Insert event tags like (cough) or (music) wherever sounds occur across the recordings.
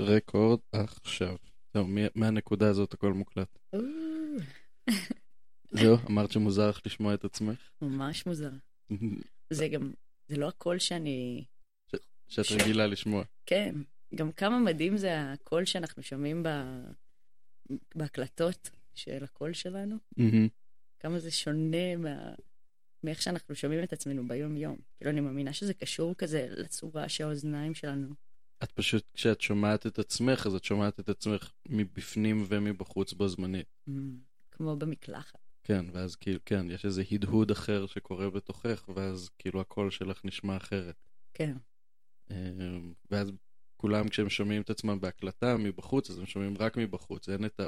רקורד עכשיו. זהו, מהנקודה הזאת הכל מוקלט. זהו, אמרת שמוזר לך לשמוע את עצמך? ממש מוזר. (laughs) זה גם, זה לא הקול שאני... שאת רגילה לשמוע. כן, גם כמה מדהים זה הקול שאנחנו שומעים ב... בהקלטות של הקול שלנו. כמה זה שונה מה... מאיך שאנחנו שומעים את עצמנו ביום-יום. כאילו, אני מאמינה שזה קשור כזה לצורה שהאוזניים שלנו. את פשוט, כשאת שומעת את עצמך, אז את שומעת את עצמך מבפנים ומבחוץ בו זמנית. Mm, כמו במקלחת. כן, ואז כאילו, כן, יש איזה הדהוד אחר שקורה בתוכך, ואז כאילו הקול שלך נשמע אחרת. כן, אמ, ואז כולם כשהם שומעים את עצמם בהקלטה מבחוץ, אז הם שומעים רק מבחוץ, אין את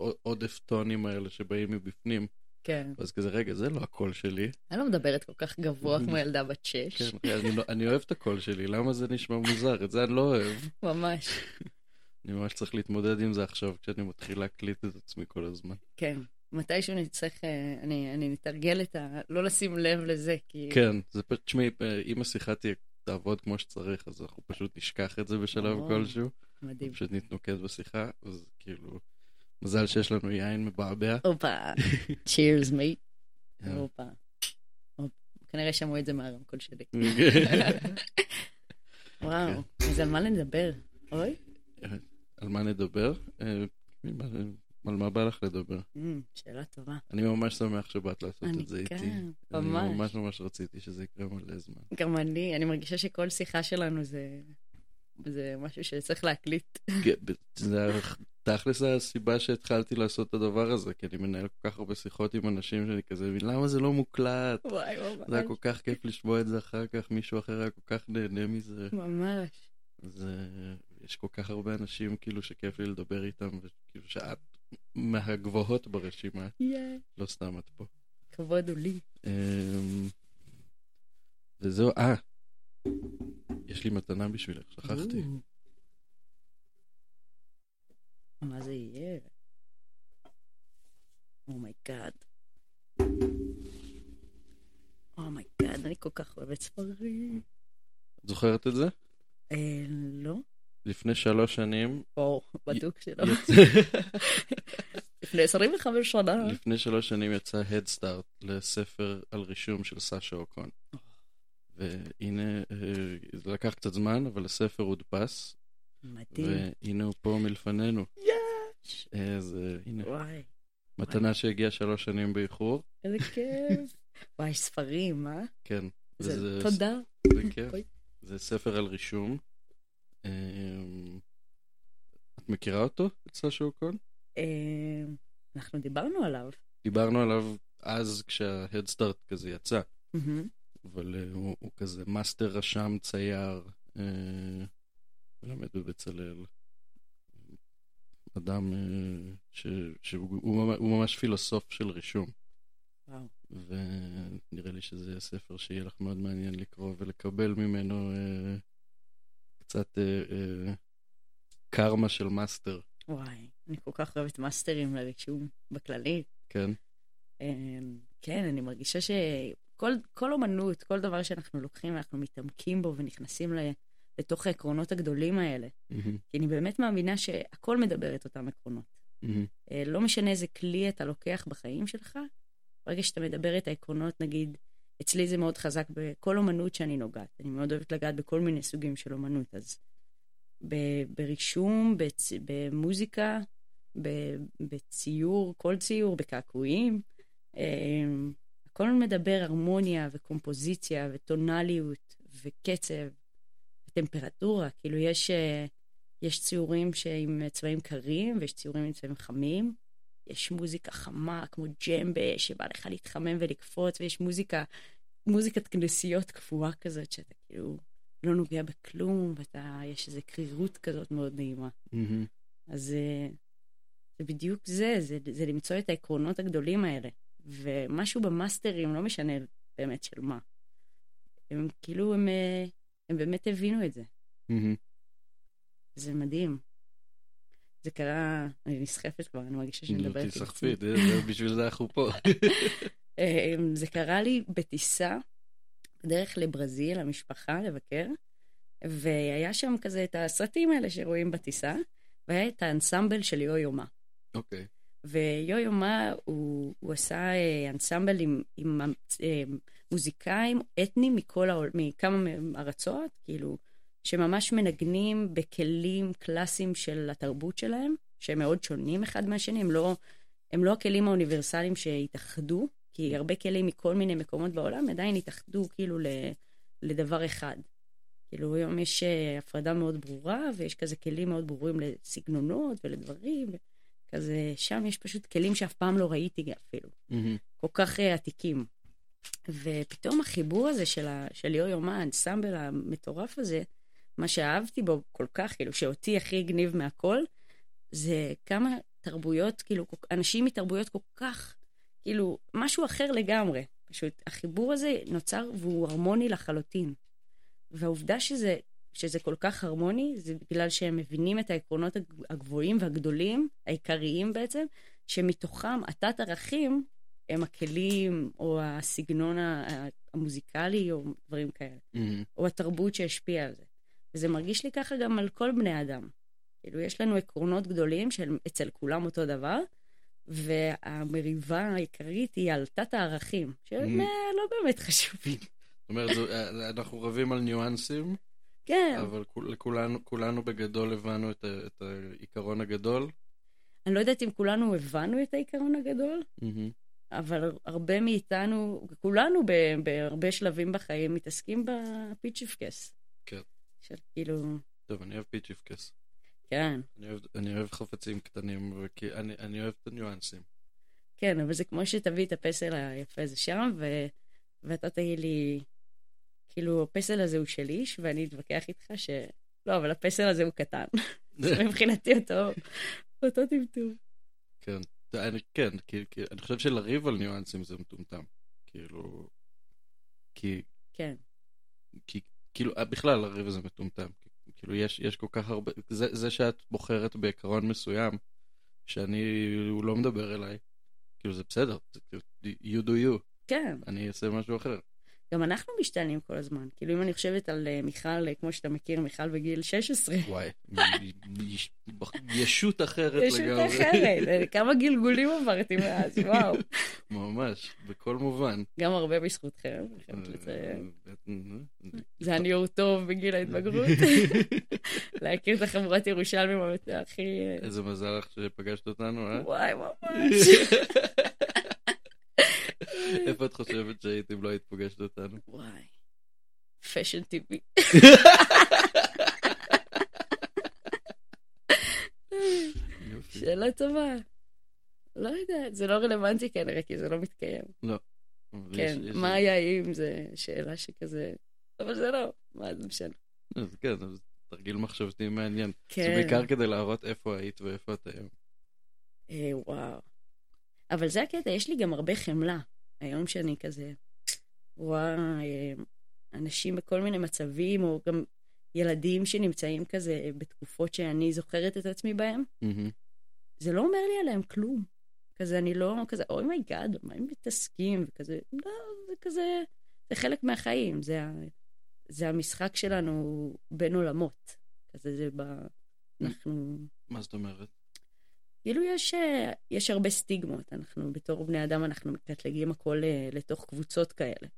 העודף טונים האלה שבאים מבפנים. כן. אז כזה, רגע, זה לא הקול שלי. אני לא מדברת כל כך גבוה כמו ילדה בת שש. כן, אני, לא, אני אוהב את הקול שלי, למה זה נשמע מוזר? את זה אני לא אוהב. ממש. (laughs) אני ממש צריך להתמודד עם זה עכשיו, כשאני מתחיל להקליט את עצמי כל הזמן. כן. מתישהו נצטרך, אה, אני, אני נתרגל את ה... לא לשים לב לזה, כי... כן, זה פשוט, תשמעי, אה, אם השיחה תהיה, תעבוד כמו שצריך, אז אנחנו פשוט נשכח את זה בשלב. כלשהו. מדהים. פשוט נתנוקד בשיחה, אז כאילו, מזל שיש לנו יין מבעבע. הופה, צ'ירס מייט. אה. הופה. הופ. כנראה שמעו את זה מהרמקול שלי. (laughs) (laughs) וואו, אז על מה נדבר? אוי? על מה נדבר? אה, על מה בא לך לדבר? אמ, שאלה טובה. אני ממש שמח שבאת לעשות את זה איתי. כן, אני ממש. ממש ממש רציתי שזה יקרה מלא זמן. גם אני, אני מרגישה שכל שיחה שלנו זה... זה משהו שצריך להקליט. כן, זה תכלס זה הסיבה שהתחלתי לעשות את הדבר הזה, כי אני מנהל כל כך הרבה שיחות עם אנשים שאני כזה, למה זה לא מוקלט? וואי, ממש. זה היה כל כך כיף לשמוע את זה אחר כך, מישהו אחר היה כל כך נהנה מזה. ממש. אז אה, יש כל כך הרבה אנשים כאילו שכיף לי לדבר איתם, וכאילו שאת מהגבוהות ברשימה, יאי. לא סתם את פה. כבוד הוא לי. אמ, וזהו, אה, יש לי מתנה בשבילך, שכחתי. מה זה יהיה? oh my god. oh my god, אני כל כך אוהבת ספרים. את זוכרת את זה? אה, לא? לפני שלוש שנים, או, בדוק שלא. (laughs) לפני 25 שנה. לפני שלוש שנים יצא Head Start לספר על רישום של סשה אוקון. והנה, אה, זה לקח קצת זמן, אבל הספר הודפס, מדהים. והנה הוא פה מלפנינו. יש! אז אה, הנה, וואי, מתנה שהגיעה שלוש שנים באיחור. איזה כיף. (laughs) וואי, ספרים, אה? כן. זה- תודה. זה כיף. זה ספר על רישום. את מכירה אותו, את סשה אוקון? אה, אנחנו דיברנו עליו. דיברנו עליו אז Start כזה יצא. אבל אה, הוא, הוא כזה מאסטר רשם צייר, אה, מלמד בבצלאל. אדם אה, ש, שהוא הוא ממש, פילוסוף של רישום, וואו. ונראה לי שזה ספר שיהיה לך מאוד מעניין לקרוא ולקבל ממנו אה, קצת אה, אה, קרמה של מאסטר, וואי, אני כל כך אוהבת מאסטרים לרישום בכללי. כן? אמ, כן, אני מרגישה שכל כל אומנות, כל דבר שאנחנו לוקחים, אנחנו מתעמקים בו ונכנסים ל- לתוך העקרונות הגדולים האלה. מהמם, כי אני באמת מאמינה שהכל מדבר את אותם עקרונות. אה, לא משנה איזה כלי אתה לוקח בחיים שלך, ברגע שאתה מדבר את העקרונות, נגיד, אצלי זה מאוד חזק בכל אומנות שאני נוגעת. אני מאוד אוהבת לגעת בכל מיני סוגים של אומנות, אז ב- ברישום, בצ... במוזיקה, ב- בציור, כל ציור, בקעקועים. הכל מדבר הרמוניה וקומפוזיציה וטונליות וקצב וטמפרטורה. כאילו יש, אה, יש ציורים עם צבעים קרים ויש ציורים עם צבעים חמים. יש מוזיקה חמה כמו ג'מבה שבא לך להתחמם ולקפוץ, ויש מוזיקה, מוזיקת כנסיות קפואה כזאת, שאתה כאילו לא נוגע בכלום, ואתה, יש איזו קרירות כזאת מאוד נעימה. מהמם. אז אה, זה בדיוק זה, זה, זה למצוא את העקרונות הגדולים האלה. ומשהו במאסטרים, לא משנה באמת של מה. הם כאילו, הם, אה, הם באמת הבינו את זה. מהמם. זה מדהים. זה קרה, אני נסחפת כבר, אני מרגישה שאני מדברת תסחפי, בשביל זה אנחנו פה. (laughs) אמ, זה קרה לי בטיסה, בדרך לברזיל, המשפחה, לבקר. והיה שם כזה את הסרטים האלה שרואים בטיסה, והיה את האנסמבל של יו-יו מה. אוקיי. ויו-יו מה, הוא, הוא עשה אה, אנסמבל עם, עם אה, מוזיקאים אתניים מכל העול, מכמה ארצות, כאילו, שממש מנגנים בכלים קלאסיים של התרבות שלהם, שהם מאוד שונים אחד מהשני, הם לא, הם לא הכלים האוניברסליים שהתאחדו, כי הרבה כלים מכל מיני מקומות בעולם עדיין התאחדו כאילו לדבר אחד. כאילו היום יש אה, הפרדה מאוד ברורה, ויש כזה כלים מאוד ברורים לסגנונות ולדברים, כזה, שם יש פשוט כלים שאף פעם לא ראיתי אפילו. Mm-hmm. כל כך uh, עתיקים. ופתאום החיבור הזה של, ה, של יו יומה, האנסמבל המטורף הזה, מה שאהבתי בו כל כך, כאילו, שאותי הכי הגניב מהכל, זה כמה תרבויות, כאילו, אנשים מתרבויות כל כך, כאילו, משהו אחר לגמרי. פשוט החיבור הזה נוצר והוא הרמוני לחלוטין. והעובדה שזה, שזה כל כך הרמוני, זה בגלל שהם מבינים את העקרונות הגבוהים והגדולים, העיקריים בעצם, שמתוכם התת-ערכים הם הכלים או הסגנון המוזיקלי או דברים כאלה, mm-hmm. או התרבות שהשפיעה על זה. וזה מרגיש לי ככה גם על כל בני אדם. כאילו, יש לנו עקרונות גדולים שאצל כולם אותו דבר, והמריבה העיקרית היא על תת-הערכים, שהם mm-hmm. לא באמת חשובים. זאת אומרת, אה, אנחנו רבים על ניואנסים, כן. אבל לכולנו, כולנו בגדול הבנו את, את העיקרון הגדול. אני לא יודעת אם כולנו הבנו את העיקרון הגדול, mm-hmm. אבל הרבה מאיתנו, כולנו בהרבה שלבים בחיים מתעסקים בפיצ'יפקס. כן. של כאילו... טוב, אני אוהב פיצ'יפקס. כן. אני אוהב, אני אוהב חפצים קטנים, וכי אני, אני אוהב את הניואנסים. כן, אבל זה כמו שתביא את הפסל היפה הזה שם, ו... ואתה תגיד לי, כאילו, הפסל הזה הוא של איש, ואני אתווכח איתך ש... לא, אבל הפסל הזה הוא קטן. (laughs) מבחינתי אותו, אותו טמטום. כן, אני, כן, כי, כי אני חושב שלריב על ניואנסים זה מטומטם. כאילו, כי... כן. כי, כאילו, בכלל לריב זה מטומטם. כאילו, יש, יש כל כך הרבה... זה, זה שאת בוחרת בעיקרון מסוים, שאני, הוא לא מדבר אליי, כאילו, זה בסדר, זה, you do you. כן. אני אעשה משהו אחר. גם אנחנו משתנים כל הזמן. כאילו, אם אני חושבת על uh, מיכל, uh, כמו שאתה מכיר, מיכל בגיל 16. וואי, ישות אחרת לגמרי. ישות אחרת, אה, כמה גלגולים עברתי מאז, וואו. (laughs) ממש, בכל מובן. גם הרבה בזכותכם, אני חייבת לציין. זה הניעור טוב בגיל ההתבגרות. (laughs) להכיר את החברת ירושלמים הכי... איזה מזל לך שפגשת אותנו, אה? וואי, ממש. (laughs) איפה את חושבת שהיית אם לא היית פוגשת אותנו? וואי, פשן טיווי. שאלה טובה. לא יודעת, זה לא רלוונטי כנראה, כי זה לא מתקיים. לא. כן, מה היה אם זה שאלה שכזה... אבל זה לא, מה זה משנה. אז כן, זה תרגיל מחשבתי מעניין. כן. זה בעיקר כדי להראות איפה היית ואיפה את היום. אה, וואו. אבל זה הקטע, יש לי גם הרבה חמלה. היום שאני כזה רואה אה, אנשים בכל מיני מצבים, או גם ילדים שנמצאים כזה בתקופות שאני זוכרת את עצמי בהם, mm-hmm. זה לא אומר לי עליהם כלום. כזה, אני לא כזה, אוי מי גאד, מה הם מתעסקים? וכזה, לא, זה כזה, זה חלק מהחיים, זה, זה המשחק שלנו בין עולמות. כזה, זה ב... אנחנו... מה זאת אומרת? כאילו יש, אה, יש הרבה סטיגמות, אנחנו בתור בני אדם, אנחנו מקטלגים הכל אה, לתוך קבוצות כאלה.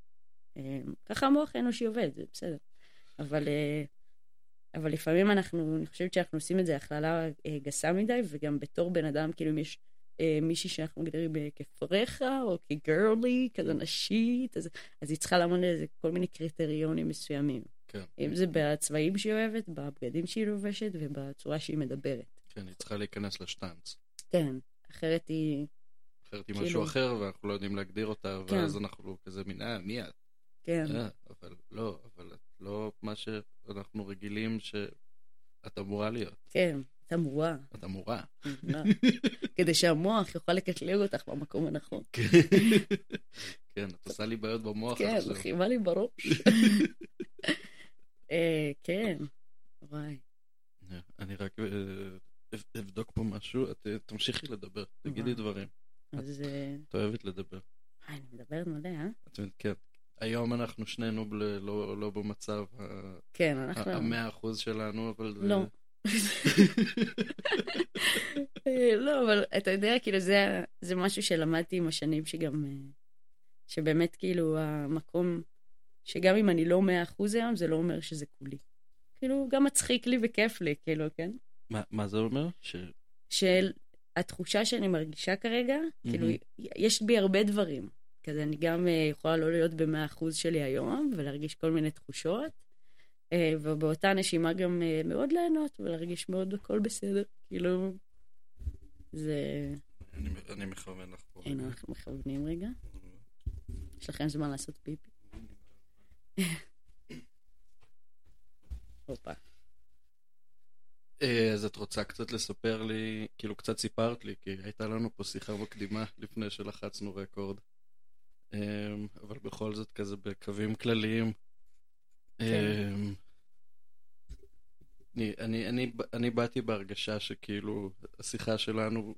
אה, ככה המוח האנושי עובד, זה בסדר. אבל, אבל לפעמים אנחנו, אני חושבת שאנחנו עושים את זה הכללה גסה מדי, וגם בתור בן אדם, כאילו אם יש מישהי שאנחנו מגדירים כפרחה, או כגרלי, כזה נשית, אז, אז היא צריכה לעמוד לזה כל מיני קריטריונים מסוימים. כן. אם זה בצבעים שהיא אוהבת, בבגדים שהיא לובשת ובצורה שהיא מדברת. כן, היא צריכה להיכנס לשטאנץ. כן, אחרת היא... אחרת היא כאילו... משהו אחר ואנחנו לא יודעים להגדיר אותה, כן. ואז אנחנו כזה מין, אה, מי את? כן. אה, אבל לא, אבל את לא מה שאנחנו רגילים שאת אמורה להיות. כן, את אמורה. את אמורה. כדי שהמוח יוכל לקטלג אותך במקום הנכון. כן, את עושה לי בעיות במוח כן, עכשיו. כן, חימה לי בראש. (laughs) אה, כן, וואי. אני רק אה, אבדוק פה משהו, את אה, תמשיכי לדבר, תגידי דברים. אז... את אוהבת לדבר. אני מדברת מלא, אה? את כן. היום אנחנו שנינו ב- לא, לא במצב כן, אנחנו... המאה אחוז שלנו, אבל... לא. אה, לא, אבל אתה יודע, כאילו, זה, זה משהו שלמדתי עם השנים, שגם... אה, שבאמת, כאילו, המקום, שגם אם אני לא מאה אחוז היום, זה לא אומר שזה כולי. כאילו, גם מצחיק לי וכיף לי, כאילו, כן? מה, מה זה אומר? ש... של התחושה שאני מרגישה כרגע, כאילו, יש בי הרבה דברים. כזה, אני גם אה, יכולה לא להיות במאה אחוז שלי היום, ולהרגיש כל מיני תחושות, אה, ובאותה נשימה גם אה, מאוד ליהנות, ולהרגיש מאוד הכל בסדר. כאילו, זה... אני, אני מכוון לך פה. הנה, אנחנו מכוונים רגע. יש לכם זמן לעשות פיפי? הופה. אה, אז את רוצה קצת לספר לי, כאילו קצת סיפרת לי, כי הייתה לנו פה שיחה מקדימה לפני שלחצנו רקורד. אה, אבל בכל זאת כזה בקווים כלליים. אה, אני, אני, אני, אני באתי בהרגשה שכאילו השיחה שלנו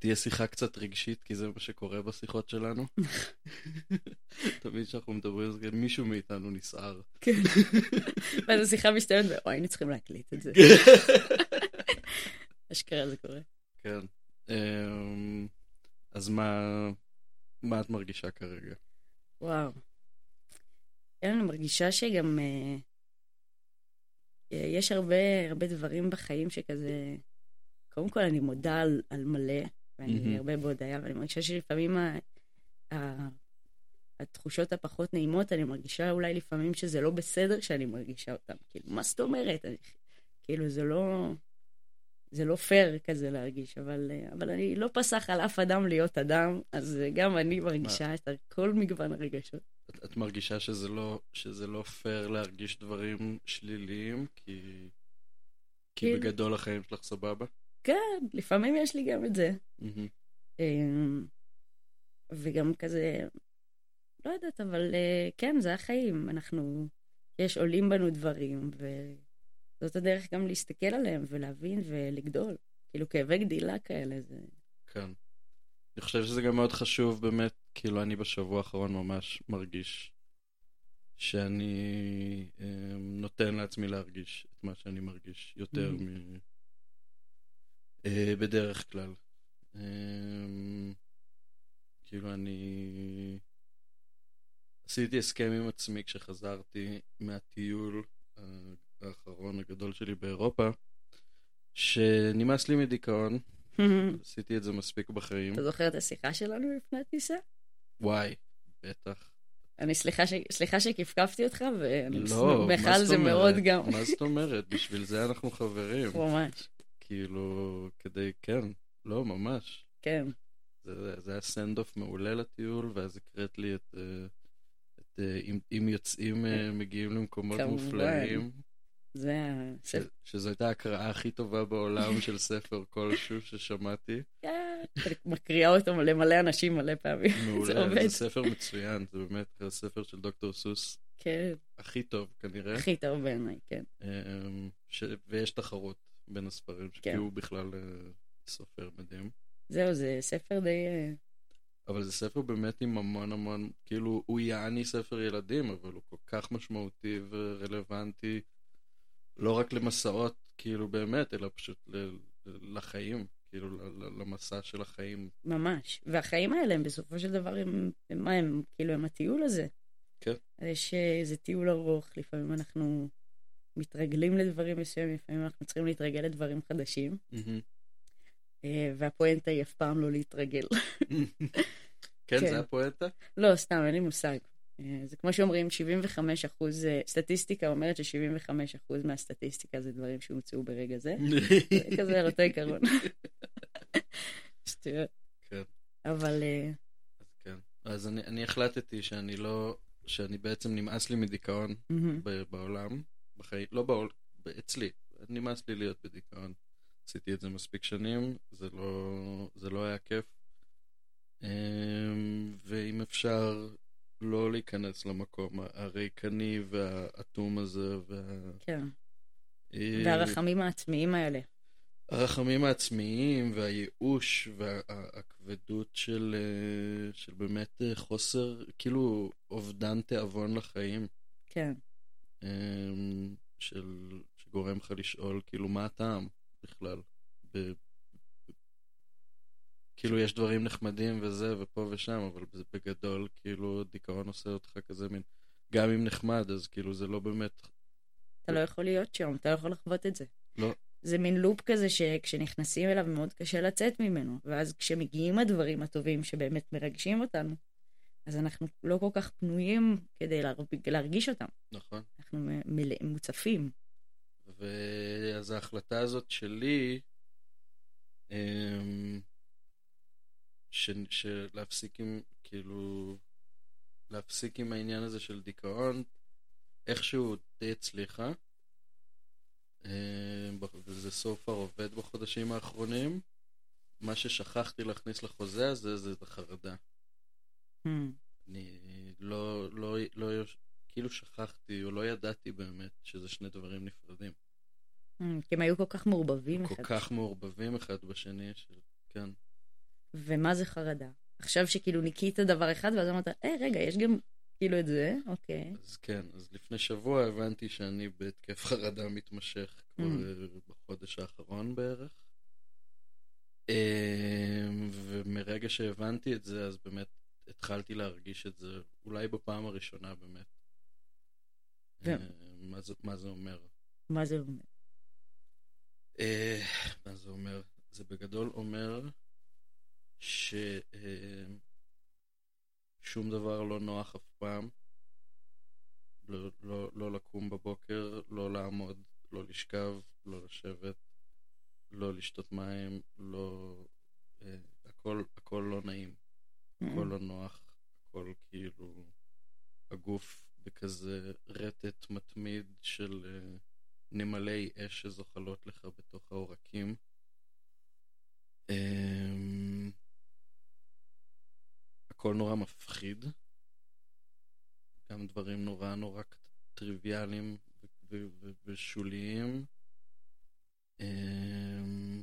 תהיה שיחה קצת רגשית, כי זה מה שקורה בשיחות שלנו. (laughs) תמיד כשאנחנו מדברים, זה מישהו מאיתנו נסער. כן. (laughs) ואז השיחה מסתיימת, ואוי, היינו צריכים להקליט את זה. (laughs) אשכרה זה קורה. כן. אמ, אז מה, מה את מרגישה כרגע? וואו. כן, אני מרגישה שגם אה, אה, יש הרבה, הרבה דברים בחיים שכזה... קודם כל, אני מודה על, על מלא, ואני מהמם. הרבה בהודיה, ואני מרגישה שלפעמים ה, ה, התחושות הפחות נעימות, אני מרגישה אולי לפעמים שזה לא בסדר שאני מרגישה אותן. כאילו, מה זאת אומרת? אני, כאילו, זה לא... זה לא פייר כזה להרגיש, אבל, אבל אני לא פסח על אף אדם להיות אדם, אז גם אני מרגישה את כל מגוון הרגשות. את, את מרגישה שזה לא, שזה לא פייר להרגיש דברים שליליים, כי, כי כן. בגדול החיים שלך סבבה? כן, לפעמים יש לי גם את זה. אמ, וגם כזה, לא יודעת, אבל אה, כן, זה החיים. אנחנו, יש עולים בנו דברים, וזאת הדרך גם להסתכל עליהם ולהבין ולגדול. כאילו כאבי גדילה כאלה, זה... כן. אני חושב שזה גם מאוד חשוב באמת, כאילו אני בשבוע האחרון ממש מרגיש שאני אה, נותן לעצמי להרגיש את מה שאני מרגיש יותר Mhm. אה, בדרך כלל. אה, כאילו אני עשיתי הסכם עם עצמי כשחזרתי מהטיול אה, האחרון הגדול שלי באירופה, שנמאס לי מדיכאון. (laughs) עשיתי את זה מספיק בחיים. אתה זוכר את השיחה שלנו לפני הטיסה? וואי, בטח. אני סליחה, ש... סליחה שכפכפתי אותך, ואני לא, שמחה על זה מאוד? גם. מה זאת אומרת? בשביל זה אנחנו חברים. (laughs) ממש, כאילו, כדי, כן, לא, ממש. כן. זה, זה היה send-off מעולה לטיול, ואז הקראת לי את... אה, את אה, אם, אם יוצאים, אה, מגיעים למקומות כמובן. מופלאים. זה ש, הספר. שזו הייתה ההקראה הכי טובה בעולם של ספר כלשהו ששמעתי. (laughs) כן, מקריאה אותו למלא אנשים מלא פעמים. (laughs) זה מעולה, עובד. זה ספר מצוין, זה באמת הספר של דוקטור סוס כן, הכי טוב כנראה. הכי טוב בעיניי, כן. אמ, ש... ויש תחרות בין הספרים, כי כן. הוא בכלל אה, סופר מדהים. זהו, זה ספר די... אה, אבל זה ספר באמת עם המון המון, כאילו הוא יעני ספר ילדים, אבל הוא כל כך משמעותי ורלוונטי, לא רק למסעות, כאילו באמת, אלא פשוט ל... לחיים, כאילו למסע של החיים. ממש. והחיים האלה הם בסופו של דבר הם, הם מה הם? כאילו הם הטיול הזה. כן. יש אה, איזה טיול ארוך, לפעמים אנחנו מתרגלים לדברים מסוימים, לפעמים אנחנו צריכים להתרגל לדברים חדשים, אה, והפואנטה היא אף פעם לא להתרגל. כן, (laughs) כן. זה הפואנטה? לא, סתם, אין לי מושג. אה, זה כמו שאומרים, 75 אחוז, אה, סטטיסטיקה אומרת ש-75 אחוז מהסטטיסטיקה זה דברים שהומצאו ברגע זה. (laughs) זה כזה על אותו עיקרון. (laughs) שטויות. כן. אבל אז כן. אז אני, אני החלטתי שאני לא, שאני בעצם נמאס לי מדיכאון בעולם, בחיים, לא בעול, אצלי, נמאס לי להיות בדיכאון. עשיתי את זה מספיק שנים, זה לא, זה לא היה כיף. אמ, ואם אפשר לא להיכנס למקום הריקני והאטום הזה, וה... כן. אה, והרחמים העצמיים האלה. הרחמים העצמיים והייאוש והכבדות של, אה, של באמת אה, חוסר, כאילו אובדן תיאבון לחיים. כן. אמ, של, שגורם לך לשאול, כאילו, מה הטעם בכלל? ב, כאילו, יש דברים נחמדים וזה, ופה ושם, אבל זה בגדול, כאילו, דיכאון עושה אותך כזה מין, גם אם נחמד, אז כאילו, זה לא באמת... אתה לא יכול להיות שם, אתה לא יכול לחוות את זה. לא. זה מין לופ כזה שכשנכנסים אליו מאוד קשה לצאת ממנו, ואז כשמגיעים הדברים הטובים שבאמת מרגשים אותנו, אז אנחנו לא כל כך פנויים כדי להרגיש אותם. נכון. אנחנו מוצפים. ואז ההחלטה הזאת שלי, אמ, ש... שלהפסיק עם, כאילו, להפסיק עם העניין הזה של דיכאון, איכשהו די הצליחה. אמ, וזה far עובד בחודשים האחרונים. מה ששכחתי להכניס לחוזה הזה זה את החרדה. אני לא, לא, לא, כאילו שכחתי או לא ידעתי באמת שזה שני דברים נפרדים. Hmm, כי הם היו כל כך מעורבבים אחד. כל כך מעורבבים אחד בשני, של... כן. ומה זה חרדה? עכשיו שכאילו ניקית דבר אחד, ואז אמרת, אה, רגע, יש גם כאילו את זה, אוקיי. אז כן, אז לפני שבוע הבנתי שאני בהתקף חרדה מתמשך כבר mm. בחודש האחרון בערך. אמ, ומרגע שהבנתי את זה, אז באמת התחלתי להרגיש את זה, אולי בפעם הראשונה באמת. ו... אמ, מה, זה, מה זה אומר? מה זה אומר? אה, מה זה אומר? זה בגדול אומר ש... אמ, שום דבר לא נוח אף פעם. לא, לא, לא לקום בבוקר, לא לעמוד, לא לשכב, לא לשבת, לא לשתות מים, לא... אה, הכל, הכל לא נעים. הכל לא נוח, הכל כאילו... הגוף בכזה רטט מתמיד של אה, נמלי אש שזוחלות לך בתוך העורקים. אה, הכל נורא מפחיד. גם דברים נורא נורא טריוויאליים ושוליים. אמ,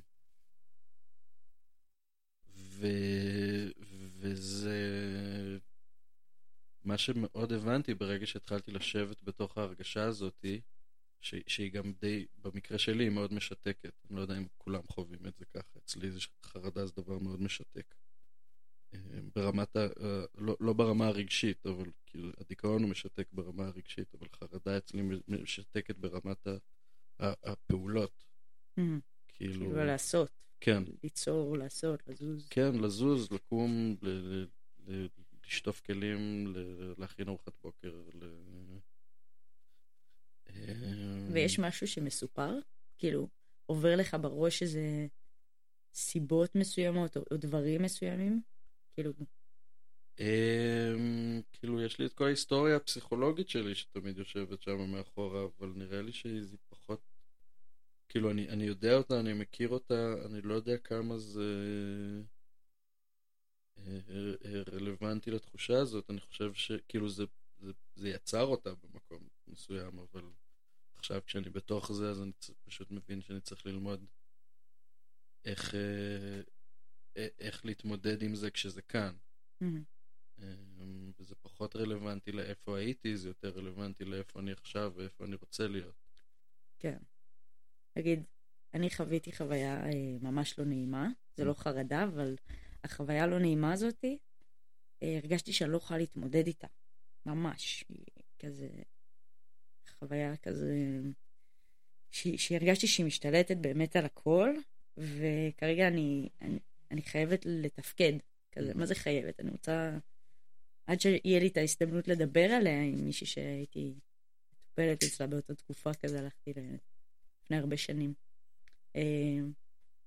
ו... וזה מה שמאוד הבנתי ברגע שהתחלתי לשבת בתוך ההרגשה הזאתי, ש... שהיא גם די, במקרה שלי, היא מאוד משתקת. אני לא יודע אם כולם חווים את זה ככה. אצלי זה חרדה זה דבר מאוד משתק. ברמת ה... אה, לא, לא ברמה הרגשית, אבל כאילו הדיכאון הוא משתק ברמה הרגשית, אבל חרדה אצלי משתקת ברמת ה... הפעולות. Mm-hmm. כאילו... כאילו לעשות. כן. ליצור, לעשות, לזוז. כן, לזוז, לקום, ל... ל... ל... לשטוף כלים, ל... להכין ארוחת בוקר. ל... אה, ויש משהו שמסופר? כאילו, עובר לך בראש איזה סיבות מסוימות או, או דברים מסוימים? כאילו... Um, כאילו, יש לי את כל ההיסטוריה הפסיכולוגית שלי שתמיד יושבת שם מאחורה, אבל נראה לי שהיא פחות... כאילו, אני, אני יודע אותה, אני מכיר אותה, אני לא יודע כמה זה אה, אה, רלוונטי לתחושה הזאת. אני חושב שכאילו זה, זה, זה יצר אותה במקום מסוים, אבל עכשיו כשאני בתוך זה, אז אני פשוט מבין שאני צריך ללמוד איך, אה, איך להתמודד עם זה כשזה כאן. Mm-hmm. וזה פחות רלוונטי לאיפה הייתי, זה יותר רלוונטי לאיפה אני עכשיו ואיפה אני רוצה להיות. כן. נגיד, אני חוויתי חוויה אה, ממש לא נעימה, זה לא חרדה, אבל החוויה הלא נעימה הזאתי, אה, הרגשתי שאני לא יכולה להתמודד איתה. ממש. כזה... חוויה כזה... שהרגשתי שהיא משתלטת באמת על הכל, וכרגע אני, אני, אני חייבת לתפקד, כזה, מה זה חייבת? אני רוצה, עד שיהיה לי את ההזדמנות לדבר עליה עם מישהי שהייתי מטופלת אצלה באותה תקופה, כזה הלכתי לפני הרבה שנים. אה,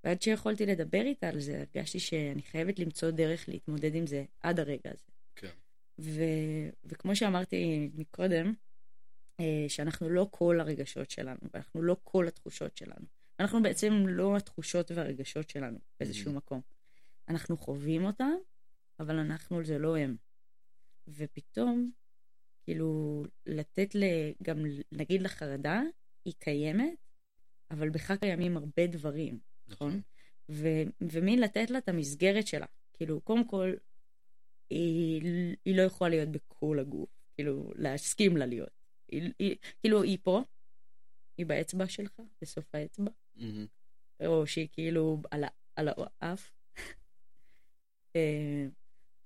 ועד שיכולתי לדבר איתה על זה, הרגשתי שאני חייבת למצוא דרך להתמודד עם זה עד הרגע הזה. כן. ו- וכמו שאמרתי מקודם, אה, שאנחנו לא כל הרגשות שלנו, ואנחנו לא כל התחושות שלנו. אנחנו בעצם לא התחושות והרגשות שלנו באיזשהו mm-hmm. מקום. אנחנו חווים אותם, אבל אנחנו זה לא הם. ופתאום, כאילו, לתת ל... גם, נגיד לחרדה, היא קיימת, אבל בך קיימים הרבה דברים. נכון? ו- ומין לתת לה את המסגרת שלה. כאילו, קודם כל, היא, היא לא יכולה להיות בכל הגוף, כאילו, להסכים לה להיות. היא, היא, כאילו, היא פה, היא באצבע שלך, בסוף האצבע, מהמם. או שהיא כאילו על, על האף. (laughs) אה,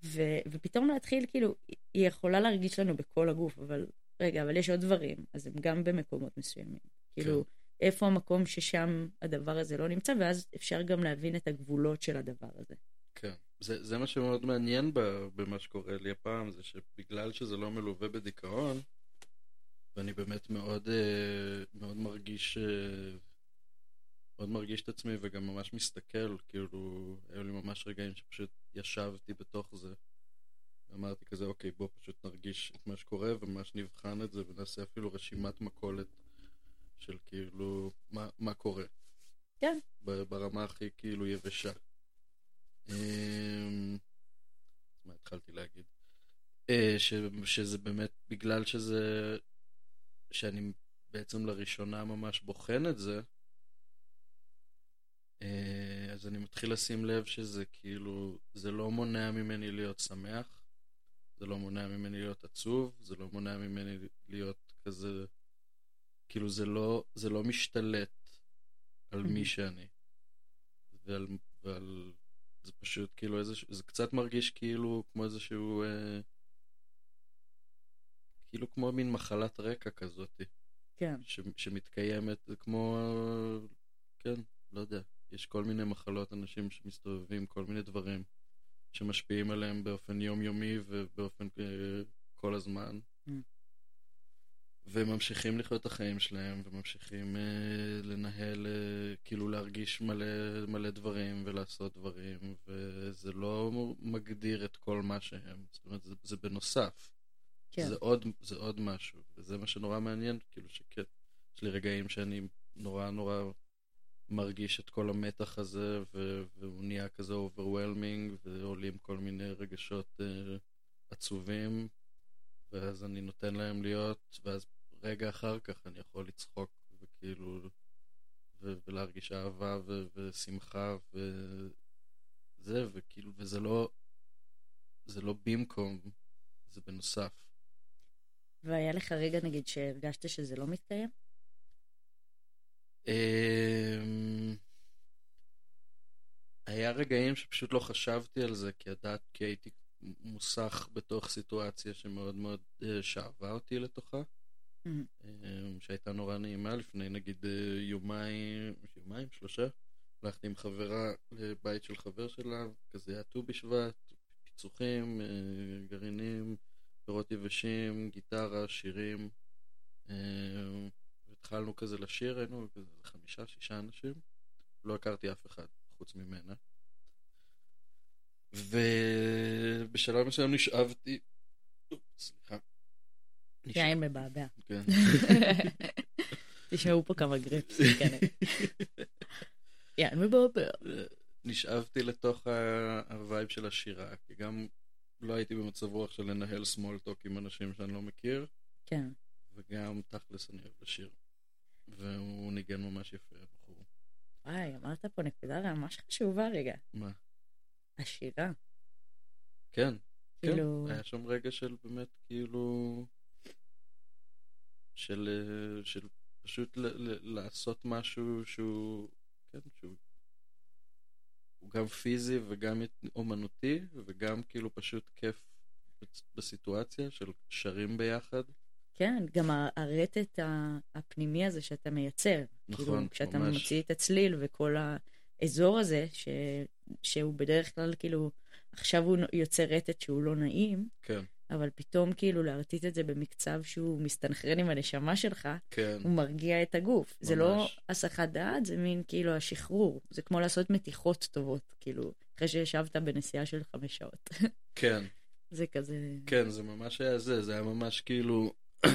ו- ופתאום להתחיל, כאילו, היא יכולה להרגיש לנו בכל הגוף, אבל רגע, אבל יש עוד דברים, אז הם גם במקומות מסוימים. כאילו, איפה המקום ששם הדבר הזה לא נמצא, ואז אפשר גם להבין את הגבולות של הדבר הזה. כן. זה, זה מה שמאוד מעניין במה שקורה לי הפעם, זה שבגלל שזה לא מלווה בדיכאון, ואני באמת מאוד, אה, מאוד מרגיש, אה, מאוד מרגיש את עצמי וגם ממש מסתכל, כאילו, היו לי ממש רגעים שפשוט ישבתי בתוך זה. אמרתי כזה, אוקיי, בוא פשוט נרגיש את מה שקורה וממש נבחן את זה ונעשה אפילו רשימת מכולת של כאילו, מה, מה קורה. כן. ברמה הכי כאילו יבשה. אמ, מה התחלתי להגיד? אה, ש, שזה באמת בגלל שזה, שאני בעצם לראשונה ממש בוחן את זה, אה, אז אני מתחיל לשים לב שזה כאילו, זה לא מונע ממני להיות שמח, זה לא מונע ממני להיות עצוב, זה לא מונע ממני להיות כזה, כאילו זה לא, זה לא משתלט על מי. שאני. ועל, ועל, זה פשוט כאילו איזה, זה קצת מרגיש כאילו כמו איזשהו, אה, כאילו כמו מין מחלת רקע כזאת, כן. ש, שמתקיימת, כמו, כן, לא יודע, יש כל מיני מחלות, אנשים שמסתובבים, כל מיני דברים שמשפיעים עליהם באופן יומיומי ובאופן אה, כל הזמן. Mm. והם ממשיכים לחיות את החיים שלהם, וממשיכים אה, לנהל, אה, כאילו להרגיש מלא, מלא דברים ולעשות דברים, וזה לא מגדיר את כל מה שהם, זאת אומרת, זה, זה בנוסף. כן. זה עוד, זה עוד משהו, וזה מה שנורא מעניין, כאילו שכן, יש לי רגעים שאני נורא נורא מרגיש את כל המתח הזה, ו- והוא נהיה כזה overwhelming, ועולים כל מיני רגשות uh, עצובים, ואז אני נותן להם להיות, ואז רגע אחר כך אני יכול לצחוק, וכאילו, ו- ולהרגיש אהבה ו- ושמחה, וזה, וכאילו, וזה לא, זה לא במקום, זה בנוסף. והיה לך רגע, נגיד, שהרגשת שזה לא מתקיים? אמ, היה רגעים שפשוט לא חשבתי על זה, כי ידעת, כי הייתי מוסך בתוך סיטואציה שמאוד מאוד אה, שאבה אותי לתוכה, מהמם. אמ, שהייתה נורא נעימה לפני נגיד אה, יומיים, יומיים, שלושה, הלכתי עם חברה לבית של חבר שלה, כזה היה ט"ו בשבט, פיצוחים, אה, גרעינים, פירות יבשים, גיטרה, שירים. התחלנו כזה לשיר, היינו כזה חמישה, שישה אנשים. לא הכרתי אף אחד חוץ ממנה. ובשלב מסוים נשאבתי, סליחה. יין מבעבע. כן. (laughs) תשמעו פה כמה גרעפס, כן. (laughs) יין מבעבע. נשאבתי לתוך ה vibe של השירה, כי גם לא הייתי במצב רוח של לנהל small talk עם אנשים שאני לא מכיר, כן. וגם תכלס אני אוהב לשיר. והוא ניגן ממש יפה, הבחור. וואי, אמרת פה נקודה ממש חשובה רגע. מה? השירה. כן, כן. כאילו, היה שם רגע של באמת כאילו... של, אה, של פשוט ל- ל- לעשות משהו שהוא... כן, שהוא... הוא גם פיזי וגם אומנותי, וגם כאילו פשוט כיף בסיטואציה של שרים ביחד. כן, גם הרטט הפנימי הזה שאתה מייצר. נכון, כאילו, כשאתה ממש. מוציא את הצליל וכל האזור הזה, ש... שהוא בדרך כלל כאילו, עכשיו הוא יוצר רטט שהוא לא נעים, כן, אבל פתאום כאילו להרטיט את זה במקצב שהוא מסתנכרן עם הנשמה שלך, כן, הוא מרגיע את הגוף. זה לא ממש. הסחת דעת, זה מין כאילו השחרור. זה כמו לעשות מתיחות טובות, כאילו, אחרי שישבת בנסיעה של חמש שעות. (laughs) כן. זה כזה... כן, זה ממש היה זה, זה היה ממש כאילו... (clears throat)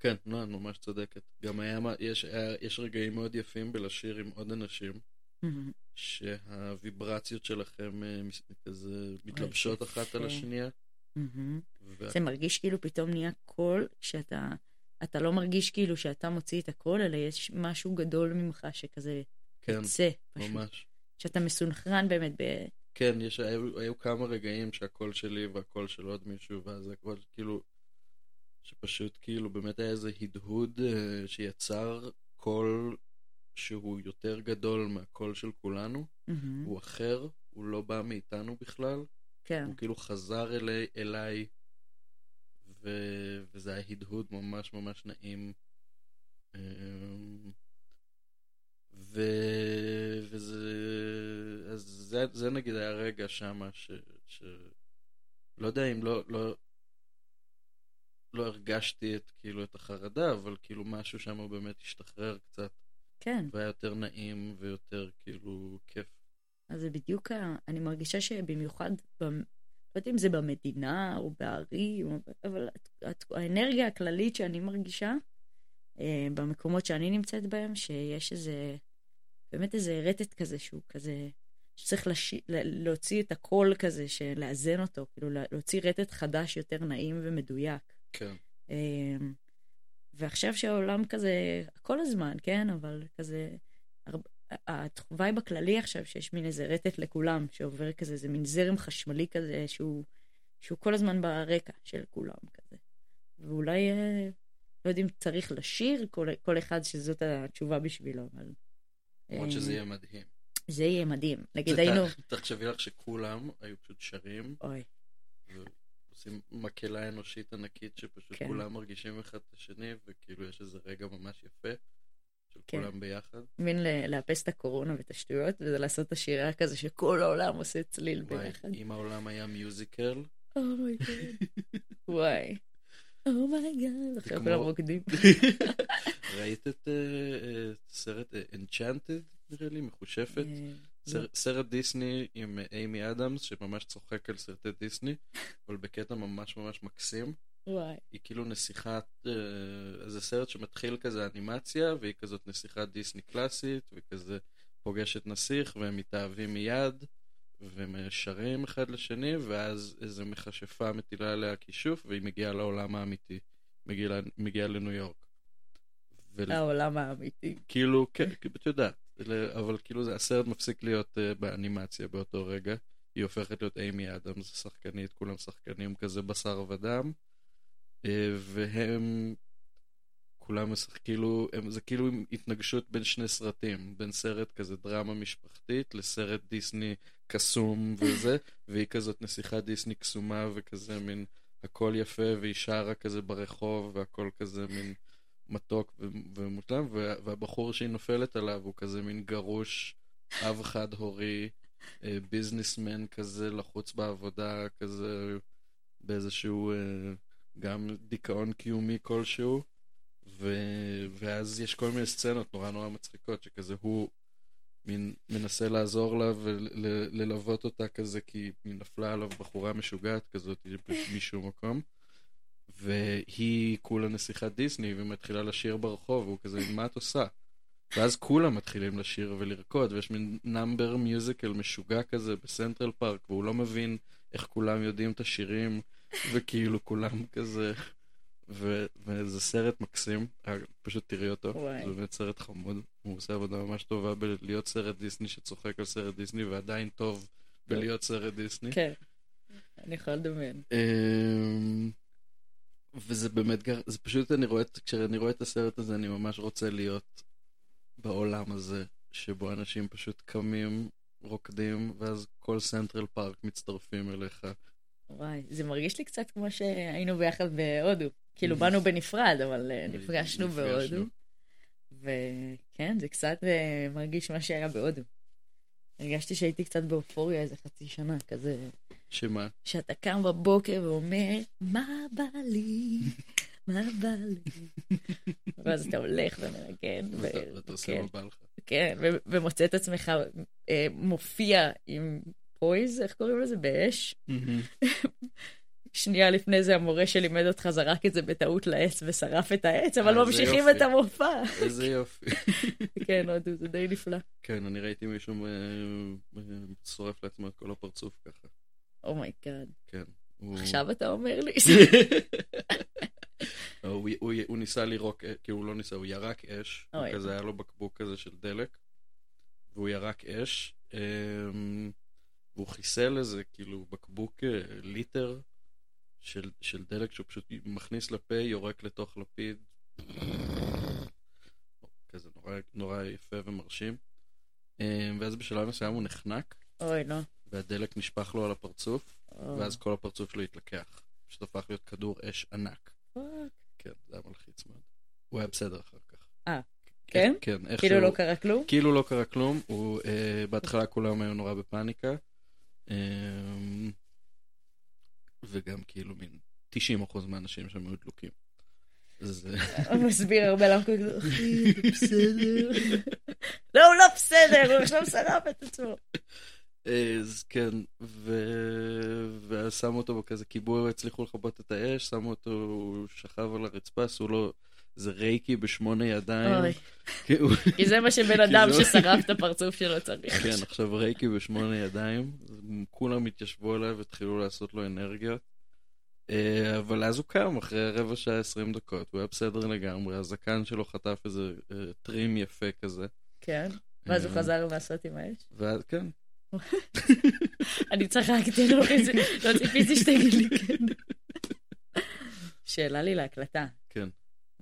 כן, נועה, ממש צודקת. גם היה, יש, היה, יש רגעים מאוד יפים בלשיר עם עוד אנשים, שהוויברציות שלכם אה, כזה מתלבשות אחת על. השנייה. ו- זה מרגיש כאילו פתאום נהיה קול שאתה... אתה לא מרגיש כאילו שאתה מוציא את הכל, אלא יש משהו גדול ממך שכזה כן, יוצא, פשוט. ממש. שאתה מסונכרן באמת ב... כן, יש, היו, היו כמה רגעים שהקול שלי והקול של עוד מישהו, ואז הכל כאילו, שפשוט כאילו באמת היה איזה הדהוד אה, שיצר קול שהוא יותר גדול מהקול של כולנו, מהמם. הוא אחר, הוא לא בא מאיתנו בכלל, כן, הוא כאילו חזר אליי, אליי ו... וזה היה הדהוד ממש ממש נעים. אמ, ו... וזה... אז זה, זה נגיד היה רגע שמה ש... ש... לא יודע אם לא, לא... לא הרגשתי את כאילו את החרדה, אבל כאילו משהו שם באמת השתחרר קצת, כן. והיה יותר נעים ויותר כאילו כיף. אז זה בדיוק, ה... אני מרגישה שבמיוחד, במ... לא יודעת אם זה במדינה או בערים. אבל האנרגיה הכללית שאני מרגישה, אה, במקומות שאני נמצאת בהם, שיש איזה, באמת איזה רטט כזה שהוא כזה, שצריך לש... להוציא את הקול כזה, של- לאזן אותו, כאילו לה- להוציא רטט חדש יותר נעים ומדויק. כן. ועכשיו שהעולם כזה, כל הזמן, כן, אבל כזה, הרבה- ה vibe הכללי עכשיו, שיש מין איזה רטט לכולם, שעובר כזה, זה מין זרם חשמלי כזה, שהוא, שהוא כל הזמן ברקע של כולם כזה. ואולי, אה, לא יודעים, צריך לשיר, כל, כל אחד שזאת התשובה בשבילו, אבל... למרות אה, שזה יהיה מדהים. זה יהיה מדהים. נגיד היינו... תחשבי לך שכולם היו פשוט שרים, אוי, ועושים מקהלה אנושית ענקית שפשוט כן. כולם מרגישים אחד את השני, וכאילו יש איזה רגע ממש יפה של כן. כולם ביחד. מין לאפס את הקורונה ואת השטויות, וזה לעשות את השירה כזה שכל העולם עושה צליל וואי, ביחד. אם העולם היה musical, oh my God. (laughs) וואי. oh my God. עכשיו כמו- כולם רוקדים. (laughs) ראית את אה, אה, סרט Enchanted, נראה לי, מכושפת? אה, סר- סרט דיסני עם אה, איימי אדמס, שממש צוחק על סרטי דיסני, (laughs) אבל בקטע ממש ממש מקסים. וואי. היא כאילו נסיכת, אה, זה סרט שמתחיל כזה אנימציה, והיא כזאת נסיכת דיסני קלאסית, וכזה פוגשת נסיך, והם מתאהבים מיד, והם שרים אחד לשני, ואז איזה מכשפה מטילה עליה כישוף, והיא מגיעה לעולם האמיתי, מגיעה, מגיעה לניו יורק. ול- העולם האמיתי. כאילו, כן, את יודעת, אבל כאילו זה, הסרט מפסיק להיות uh, באנימציה באותו רגע. היא הופכת להיות אימי אדמס, שחקנית, כולם שחקנים כזה בשר ודם. uh, והם, כולם משחק, כאילו, הם, זה כאילו התנגשות בין שני סרטים, בין סרט כזה דרמה משפחתית לסרט דיסני קסום וזה, (laughs) והיא כזאת נסיכת דיסני קסומה וכזה מין הכל יפה, והיא שרה כזה ברחוב, והכל כזה מין מתוק ומושלם, וה- והבחור שהיא נופלת עליו הוא כזה מין גרוש, אב חד-הורי, אה, ביזנסמן כזה, לחוץ בעבודה, כזה באיזשהו אה, גם דיכאון קיומי כלשהו, ו- ואז יש כל מיני סצנות נורא נורא מצחיקות, שכזה הוא מין מנסה לעזור לה וללוות אותה כזה, כי היא נפלה עליו בחורה משוגעת כזאת משום מקום. והיא כולה נסיכת דיסני, והיא מתחילה לשיר ברחוב, והוא כזה, מה את עושה? ואז כולם מתחילים לשיר ולרקוד, ויש מין נאמבר מיוזיקל משוגע כזה בסנטרל פארק, והוא לא מבין איך כולם יודעים את השירים, וכאילו כולם כזה... ו- וזה סרט מקסים, אה, פשוט תראי אותו, וואי. זה באמת סרט חמוד, הוא עושה עבודה ממש טובה בלהיות סרט דיסני שצוחק על סרט דיסני ועדיין טוב בלהיות סרט דיסני. כן. אני יכולה לדמיין. וזה באמת, זה פשוט, אני רואה, כשאני רואה את הסרט הזה, אני ממש רוצה להיות בעולם הזה, שבו אנשים פשוט קמים, רוקדים, ואז כל סנטרל פארק מצטרפים אליך. וואי, זה מרגיש לי קצת כמו שהיינו ביחד בהודו. כאילו, באנו בנפרד, אבל אה, נפגשנו בהודו. וכן, זה קצת אה, מרגיש מה שהיה בהודו. הרגשתי שהייתי קצת באופוריה איזה חצי שנה, כזה, שמה? שאתה קם בבוקר ואומר, מה בא לי? מה בא לי? (laughs) ואז אתה הולך ומנגן. ואתה עושה כן, מה בא לך. כן, ו- ומוצא את עצמך אה, מופיע עם פויז, איך קוראים לזה? באש. (laughs) שנייה לפני זה המורה שלימד אותך זרק את זה בטעות לעץ ושרף את העץ, אבל אה, ממשיכים. את המופע. איזה יופי. (laughs) כן, הודו, זה די נפלא. כן, אני ראיתי מישהו אה, אה, שורף לעצמו את כל הפרצוף ככה. oh my God. כן. הוא- עכשיו אתה אומר לי? (laughs) הוא, ניסה לירוק, כאילו הוא לא ניסה, הוא ירק אש, אוי. כזה היה לו בקבוק כזה של דלק, והוא ירק אש, אמ, והוא חיסל איזה כאילו בקבוק ליטר של, של דלק שהוא פשוט מכניס לפה, יורק לתוך לפיד, כזה נורא, נורא יפה ומרשים, אמ, ואז בשלב מסוים הוא נחנק, אוי, לא. והדלק נשפך לו על הפרצוף, אוי. ואז כל הפרצוף שלו התלקח. פשוט הפך להיות כדור אש ענק. פאק. כן, זה היה מלחיץ מאוד. הוא היה בסדר אחר כך. אה, כן? כן, איך כאילו שהוא- לא קרה כלום? כאילו לא קרה כלום, הוא, אה, בהתחלה כולם היו נורא בפאניקה. אה, וגם כאילו מין 90% מהאנשים שם היו דלוקים. זה... מסביר הרבה למה קוראים לו, אחי, זה (laughs) בסדר. לא, הוא לא בסדר, הוא עכשיו שרף את עצמו. אז כן, ו... ואז שמו אותו בכזה כיבוי, הצליחו לכבות את האש, שמו אותו, הוא שכב על הרצפה, עשו לו איזה רייקי בשמונה ידיים. (laughs) כי זה מה שבן אדם זה- ששרף את הפרצוף שלו צריך. כן, עכשיו רייקי בשמונה ידיים, כולם התיישבו עליו והתחילו לעשות לו אנרגיות. אה, אבל אז הוא קם אחרי רבע שעה עשרים דקות, הוא היה בסדר לגמרי, הזקן שלו חטף איזה אה, טרים יפה כזה. כן, ואז הוא אה, חזר לעשות עם האש. ואז כן, (laughs) אני צחקתי, לא ציפיתי שתגיד לי כן. (laughs) שאלה לי להקלטה. כן,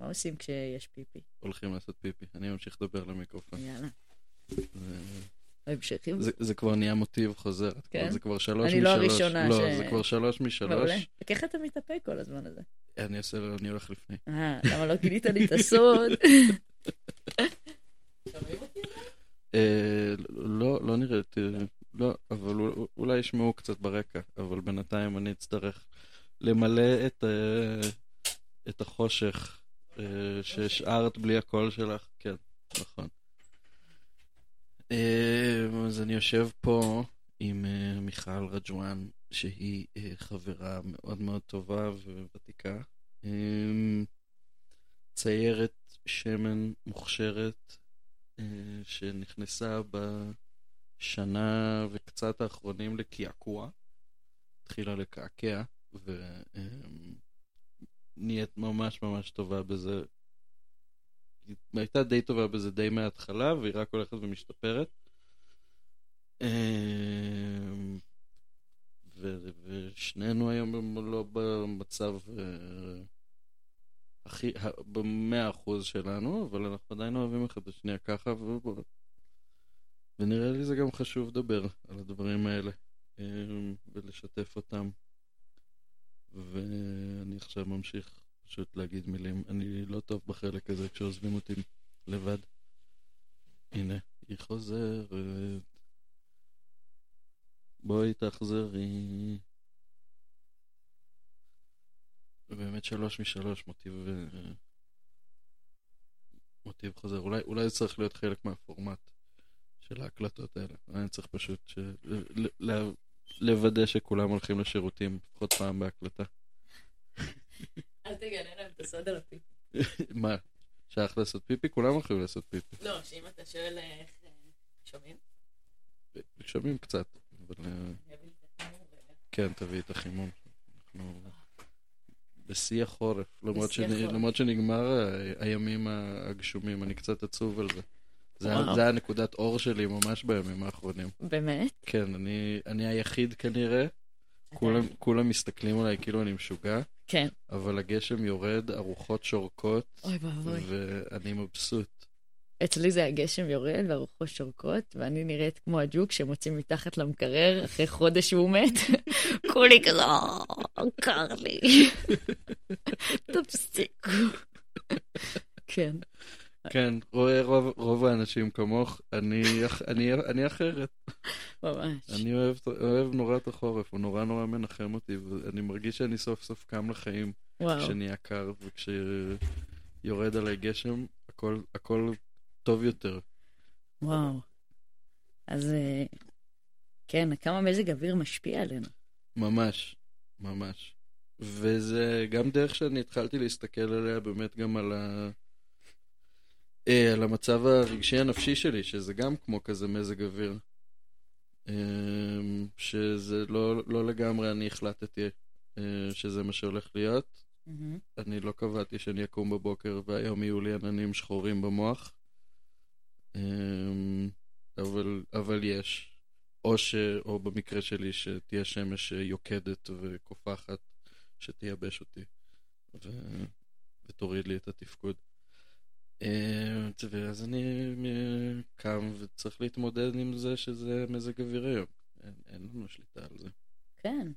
מה עושים כשיש פיפי? הולכים לעשות פיפי. אני ממשיך לדבר למיקרופון. יאללה. המשכים? זה, זה כבר נהיה מוטיב חוזר. כן? זה כבר שלוש אני לא משלוש. הראשונה לא, ש- זה כבר שלוש משלוש. מעולה. איך אתה מתאפק כל הזמן הזה? אני אעשה, אני הולך לפני. אה, למה לא גילית לי את הסוד? (laughs) אה, לא, לא נראה, ת- לא, אבל אול- אולי ישמעו קצת ברקע, אבל בינתיים אני אצטרך למלא את, אה, החושך אה, שהשארת בלי הקול שלך. כן, נכון. אה, אז אני יושב פה עם אה, מיכל רג'ואן, שהיא אה, חברה מאוד מאוד טובה וותיקה. אה, ציירת שמן מוכשרת אה, שנכנסה בשנה וקצת האחרונים לקעקוע, התחילה לקעקע, ונהיית ממש ממש טובה בזה. היא הייתה די טובה בזה די מההתחלה, והיא רק הולכת ומשתפרת. אה, ו- ושנינו היום לא במצב אה, הכי, במאה אחוז שלנו, אבל אנחנו עדיין אוהבים אחד את השנייה ככה, ו... ונראה לי זה גם חשוב לדבר על הדברים האלה, אה, ולשתף אותם. ואני עכשיו ממשיך פשוט להגיד מילים. אני לא טוב בחלק הזה כשעוזבים אותי לבד. הנה, היא חוזרת. בואי תחזרי. ובאמת שלוש משלוש מוטיב... אה, מוטיב חוזר. אולי, אולי זה צריך להיות חלק מהפורמט של ההקלטות האלה. אני צריך פשוט ש... ל... לוודא שכולם הולכים לשירותים לפחות פעם בהקלטה. אל תגלה להם את הסוד על הפיפי. מה? שייך לעשות פיפי? כולם הולכים לעשות פיפי. לא, שאם אתה שואל איך אה, שומעים, שומעים קצת, אבל אה. כן, תביאי את החימום. אנחנו בשיא החורף, למרות, שנגמר הימים הגשומים, אני קצת עצוב על זה. זה, וואו. זה היה נקודת אור שלי ממש בימים האחרונים. באמת? כן, אני, אני היחיד כנראה, כולם, כולם מסתכלים עליי כאילו אני משוגע, כן. אבל הגשם יורד, הרוחות שורקות, אוי ואבוי. ואני מבסוט. אצלי זה הגשם יורד והרוחות שורקות, ואני נראית כמו הג'וק שמוצאים מתחת למקרר אחרי חודש שהוא מת. (laughs) כולי כזה, "אה, קר לי. (laughs) תפסיקו. כן. כן, רואה רוב, רוב האנשים כמוך, אני, אני, אני אחרת. ממש. אני אוהב, אוהב נורא את החורף, הוא נורא נורא מנחם אותי, ואני מרגיש שאני סוף סוף קם לחיים וואו. כשנהיה קר, וכשיורד עליי גשם, הכל, הכל טוב יותר. וואו. אז אה, כן, כמה מזג אוויר משפיע עלינו. ממש, ממש. וזה גם דרך שאני התחלתי להסתכל עליה באמת גם על, ה... אה, על המצב הרגשי הנפשי שלי, שזה גם כמו כזה מזג אוויר. אה, שזה לא, לא לגמרי אני החלטתי אה, שזה מה שהולך להיות. מהמם. אני לא קבעתי שאני אקום בבוקר והיום יהיו לי עננים שחורים במוח. אמ, אבל, אבל יש. או, ש, או במקרה שלי שתהיה שמש יוקדת וקופחת שתייבש אותי ו, ותוריד לי את התפקוד. ואז אני אה, קם וצריך להתמודד עם זה שזה מזג אוויר היום. אין, אין לנו שליטה על זה. כן.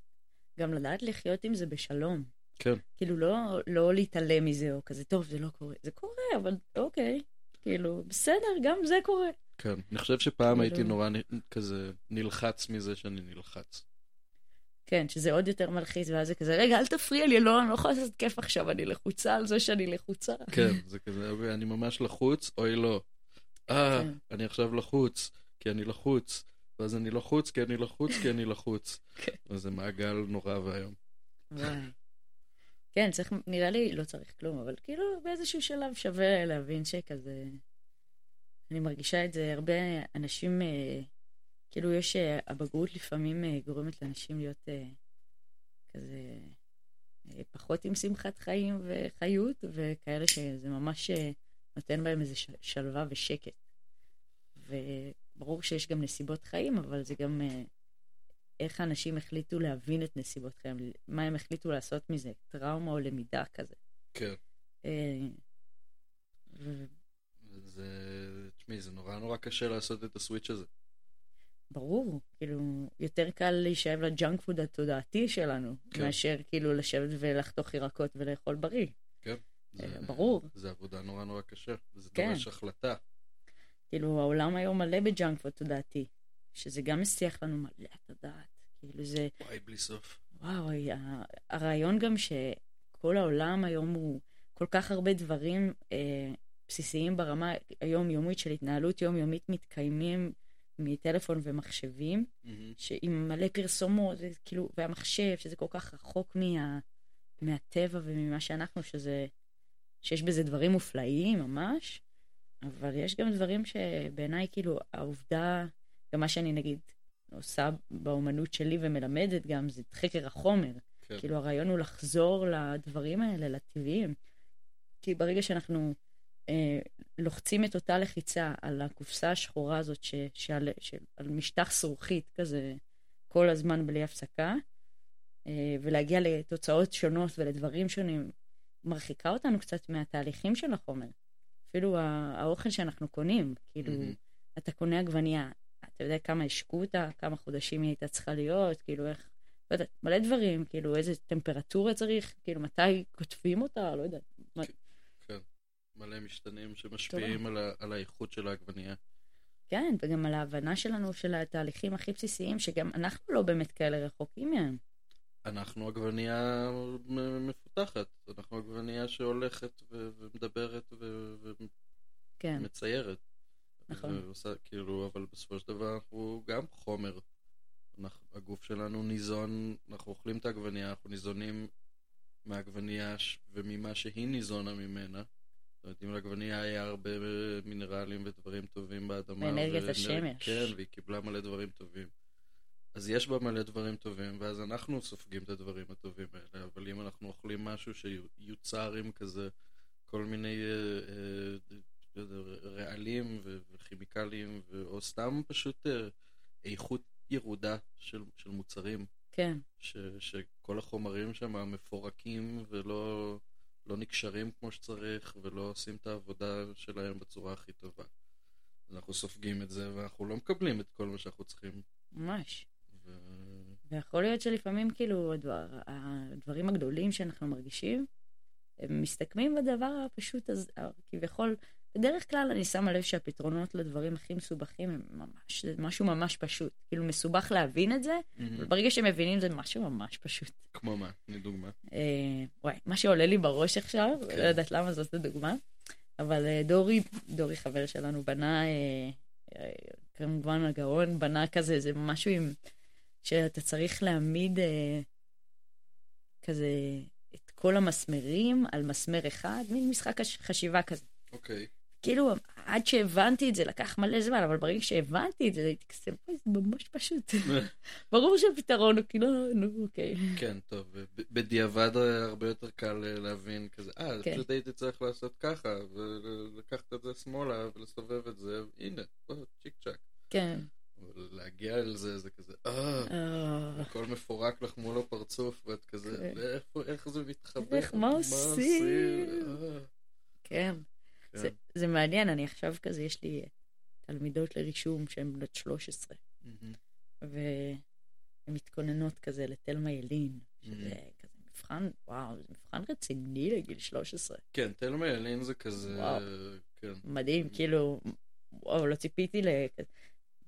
גם לדעת לחיות עם זה בשלום. כן. כאילו, לא, לא להתעלם מזה, או כזה, טוב, זה לא קורה. זה קורה, אבל אוקיי. כאילו, בסדר, גם זה קורה. כן, אני חושב שפעם הייתי כאילו- נורא נ- כזה נלחץ מזה שאני נלחץ. כן, שזה עוד יותר מלחיץ, ואז זה כזה, רגע, אל תפריע לי, לא, אני לא יכולה לעשות כיף עכשיו, אני לחוצה על זה שאני לחוצה. כן, זה כזה, "אוקיי, אני ממש לחוץ, אוי לא. אה, כן. אני עכשיו לחוץ, כי אני לחוץ, ואז אני לחוץ כי אני לחוץ כי אני לחוץ. (laughs) כן. וזה מעגל נורא ואיום. כן, צריך, נראה לי, לא צריך כלום, אבל כאילו באיזשהו שלב שווה להבין שכזה... אני מרגישה את זה, הרבה אנשים, אה, כאילו יש, אה, הבגרות לפעמים אה, גורמת לאנשים להיות אה, כזה פחות עם שמחת חיים וחיות, וכאלה שזה ממש נותן בהם איזה ש- שלווה ושקט. וברור שיש גם נסיבות חיים, אבל זה גם איך אנשים החליטו להבין את נסיבות חיים, מה הם החליטו לעשות מזה, טראומה או למידה כזה. כן. ו- זה, תשמעי, זה נורא נורא קשה לעשות את הסוויץ' הזה. ברור, כאילו, יותר קל להישאב לג'אנק פוד התודעתי שלנו, כן. מאשר כאילו לשבת ולחתוך ירקות ולאכול בריא. זה, אה, ברור. זה עבודה נורא נורא קשה. זה כן. דורש החלטה. כאילו, העולם היום מלא בג'אנק פוד תודעתי, שזה גם מסיח לנו מלא את הדעת. כאילו, זה, וואי, בלי סוף. וואו, הרעיון גם שכל העולם היום הוא כל כך הרבה דברים אה, בסיסיים ברמה היומיומית של התנהלות יומיומית מתקיימים מטלפון ומחשבים, מהמם. שעם מלא פרסומות, כאילו, והמחשב, שזה כל כך רחוק מה, מהטבע וממה שאנחנו, שזה, שיש בזה דברים מופלאים ממש, אבל יש גם דברים שבעיניי, כאילו, העובדה, גם מה שאני נגיד עושה באומנות שלי ומלמדת גם, זה חקר החומר. כן. כאילו, הרעיון הוא לחזור לדברים האלה, לטבעיים. כי ברגע שאנחנו לוחצים את אותה לחיצה על הקופסה השחורה הזאת, ש, שעל, של, על משטח זרוחית כזה כל הזמן בלי הפסקה, אה, ולהגיע לתוצאות שונות ולדברים שונים, מרחיקה אותנו קצת מהתהליכים של החומר. אפילו האוכל שאנחנו קונים, כאילו, מהמם. אתה קונה עגבנייה, אתה יודע כמה השקו אותה, כמה חודשים היא הייתה צריכה להיות, כאילו איך, לא יודעת, מלא דברים, כאילו איזה טמפרטורה צריך, כאילו מתי כותבים אותה, לא יודעת. כן. מלא משתנים שמשפיעים על, ה, על האיכות של העגבנייה. כן, וגם על ההבנה שלנו של התהליכים הכי בסיסיים, שגם אנחנו לא באמת כאלה רחוקים מהם. אנחנו עגבנייה מפותחת. אנחנו עגבנייה שהולכת ו- ומדברת כן, ומציירת. נכון. ועושה, כאילו, אבל בסופו של דבר אנחנו גם חומר. אנחנו, הגוף שלנו ניזון, אנחנו אוכלים את העגבנייה, אנחנו ניזונים מהעגבנייה וממה שהיא ניזונה ממנה. זאת אומרת, אם לעגבנייה היה הרבה מינרלים ודברים טובים באדמה. ואנרגיית ואנר- השמש. כן, והיא קיבלה מלא דברים טובים. אז יש בה מלא דברים טובים, ואז אנחנו סופגים את הדברים הטובים האלה, אבל אם אנחנו אוכלים משהו שיוצר עם כזה כל מיני אה, אה, לא רעלים וכימיקלים, או סתם פשוט אה, איכות ירודה של, של מוצרים, כן, ש, שכל החומרים שם מפורקים ולא לא נקשרים כמו שצריך, ולא עושים את העבודה שלהם בצורה הכי טובה. אנחנו סופגים את זה, ואנחנו לא מקבלים את כל מה שאנחנו צריכים. ממש. ו... ויכול להיות שלפעמים כאילו הדבר, הדברים הגדולים שאנחנו מרגישים, הם מסתכמים בדבר הפשוט הזה, כביכול, בדרך כלל אני שמה לב שהפתרונות לדברים הכי מסובכים הם ממש, זה משהו ממש פשוט. כאילו מסובך להבין את זה, אבל ברגע שמבינים זה משהו ממש פשוט. כמו מה? תני דוגמה. אה, וואי, מה שעולה לי בראש עכשיו, כן. לא יודעת למה זאת הדוגמה, אבל אה, דורי, דורי חבר שלנו, בנה, אה, אה, כמובן הגאון, בנה כזה, זה משהו עם, שאתה צריך להעמיד אה, כזה את כל המסמרים על מסמר אחד, מין משחק חש- חשיבה כזה. אוקיי. כאילו, עד שהבנתי את זה לקח מלא זמן, אבל ברגע שהבנתי את זה, הייתי כזה, "אוי, זה ממש פשוט. (laughs) ברור שהפתרון הוא כאילו, נו, אוקיי. כן, טוב, בדיעבד הרבה יותר קל אה, להבין כזה, אה, כן. פשוט הייתי צריך לעשות ככה, ולקחת את זה שמאלה ולסובב את זה, הנה, צ'יק צ'אק. כן. להגיע אל זה, זה כזה, אה, אה, הכל מפורק לך מול הפרצוף, ואת כזה, כן. איך זה מתחבר? מה עושים? אה, כן. כן. זה- זה מעניין, אני עכשיו כזה, יש לי תלמידות לרישום שהן בנות 13, מהמם. והן מתכוננות כזה לתלמה ילין, שזה. כזה מבחן, וואו, זה מבחן רציני לגיל 13. כן, תלמה ילין זה כזה, וואו. כן. מדהים, כאילו, וואו, לא ציפיתי ל...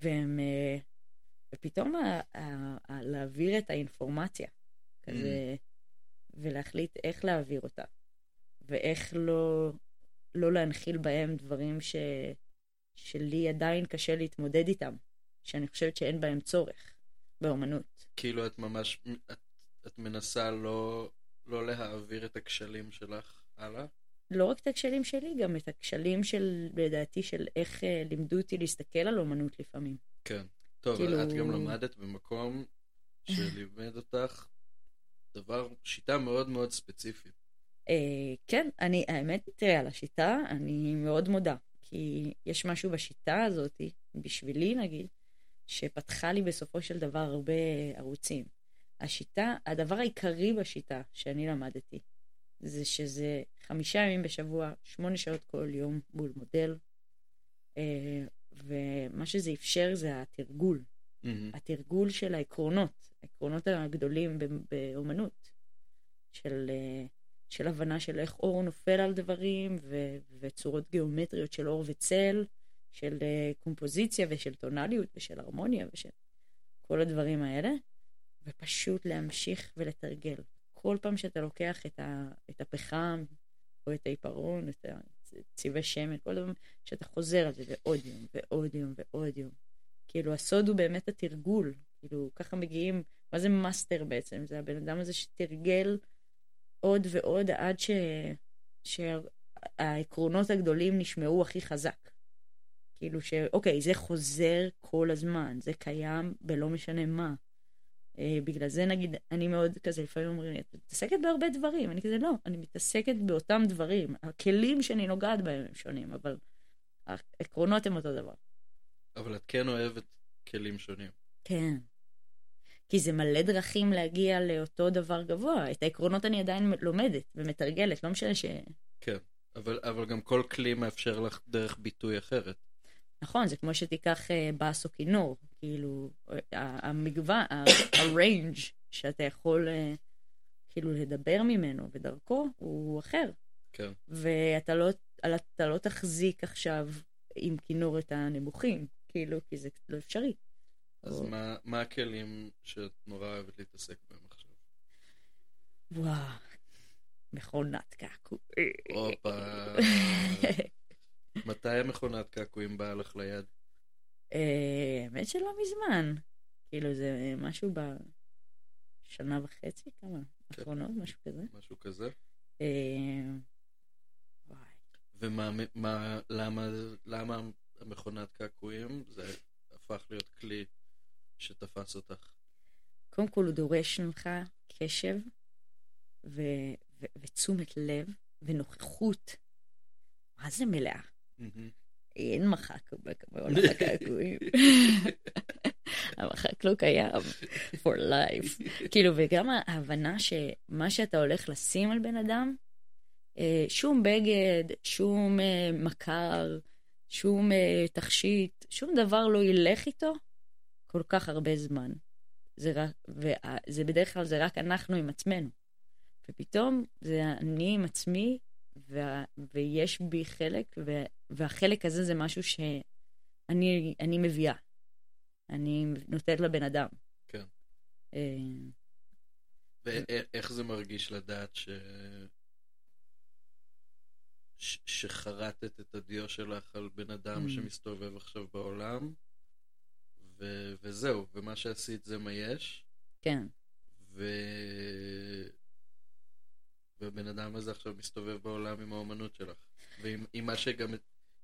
והם... אה, ופתאום ה- ה- ה- להעביר את האינפורמציה, כזה, ולהחליט איך להעביר אותה, ואיך לא, לא להנחיל בהם דברים ש, שלי עדיין קשה להתמודד איתם, שאני חושבת שאין בהם צורך באומנות. כאילו את ממש, את, את מנסה לא, לא להעביר את הכשלים שלך הלאה? לא רק את הכשלים שלי, גם את הכשלים של, לדעתי, של איך אה, לימדו אותי להסתכל על אומנות לפעמים. כן. טוב, כאילו- את גם למדת במקום (laughs) שלימד אותך דבר, שיטה מאוד מאוד ספציפית. אה, כן, אני, האמת, תראה, על השיטה, אני מאוד מודה. כי יש משהו בשיטה הזאת, בשבילי נגיד, שפתחה לי בסופו של דבר הרבה ערוצים. השיטה, הדבר העיקרי בשיטה שאני למדתי, זה שזה חמישה ימים בשבוע, שמונה שעות כל יום מול מודל, אה, ומה שזה אפשר זה התרגול. מהמם. התרגול של העקרונות, העקרונות הגדולים באומנות, של, אה, של הבנה של איך אור נופל על דברים, ו- וצורות גיאומטריות של אור וצל, של אה, קומפוזיציה ושל טונליות ושל הרמוניה ושל כל הדברים האלה, ופשוט להמשיך ולתרגל. כל פעם שאתה לוקח את, ה- את הפחם, או את העיפרון, את צבעי שמן, כל דבר, שאתה חוזר על זה, ועוד יום, ועוד יום, ועוד יום. כאילו, הסוד הוא באמת התרגול. כאילו, ככה מגיעים, מה זה master בעצם? זה הבן אדם הזה שתרגל עוד ועוד עד ש... שהעקרונות הגדולים נשמעו הכי חזק. כאילו ש... אוקיי, זה חוזר כל הזמן, זה קיים בלא משנה מה. אה, בגלל זה נגיד, אני מאוד כזה, לפעמים אומרים לי, את מתעסקת בהרבה דברים. אני כזה, לא, אני מתעסקת באותם דברים. הכלים שאני נוגעת בהם הם שונים, אבל העקרונות הם אותו דבר. אבל את כן אוהבת כלים שונים. כן. כי זה מלא דרכים להגיע לאותו דבר גבוה. את העקרונות אני עדיין לומדת ומתרגלת, לא משנה ש... כן. אבל, אבל גם כל כלי מאפשר לך דרך ביטוי אחרת. נכון, זה כמו שתיקח אה, בס או כינור. כאילו, ה- המגוון, הריינג' שאתה יכול אה, כאילו לדבר ממנו ודרכו הוא אחר. כן. ואתה לא, אתה לא תחזיק עכשיו עם כינור את הנמוכים, כאילו, כי זה לא אפשרי. אז מה, מה הכלים שאת נורא אוהבת להתעסק בהם עכשיו? וואו, מכונת קעקוע. הופה. (laughs) מתי המכונת קעקועים באה לך ליד? אה, האמת שלא מזמן. כאילו, זה משהו בשנה וחצי, כמה? כן. אחרונות, משהו כזה. משהו כזה? אה. ומה, מה, למה, למה המכונת קעקועים זה הפך להיות כלי שתפס אותך? קודם כל, הוא דורש ממך קשב ו- ו- ותשומת לב ונוכחות. מה זה מלאה? אין מחק בעולם (laughs) הקעקועים. (laughs) המחק לא קיים for life. (laughs) כאילו, וגם ההבנה שמה שאתה הולך לשים על בן אדם, אה, שום בגד, שום אה, מכר, שום אה, תכשיט, שום דבר לא ילך איתו כל כך הרבה זמן. זה רק, וזה בדרך כלל זה רק אנחנו עם עצמנו. ופתאום זה אני עם עצמי, וה, ויש בי חלק, ו, והחלק הזה זה משהו שאני אני מביאה. אני נותנת לבן אדם. כן. אה, ואיך זה מרגיש לדעת ש... ש... שחרטת את הדיו שלך על בן אדם Mm. שמסתובב עכשיו בעולם, ו... וזהו, ומה שעשית זה מה יש, כן, ו... והבן אדם הזה עכשיו מסתובב בעולם עם האומנות שלך, ועם עם מה שגם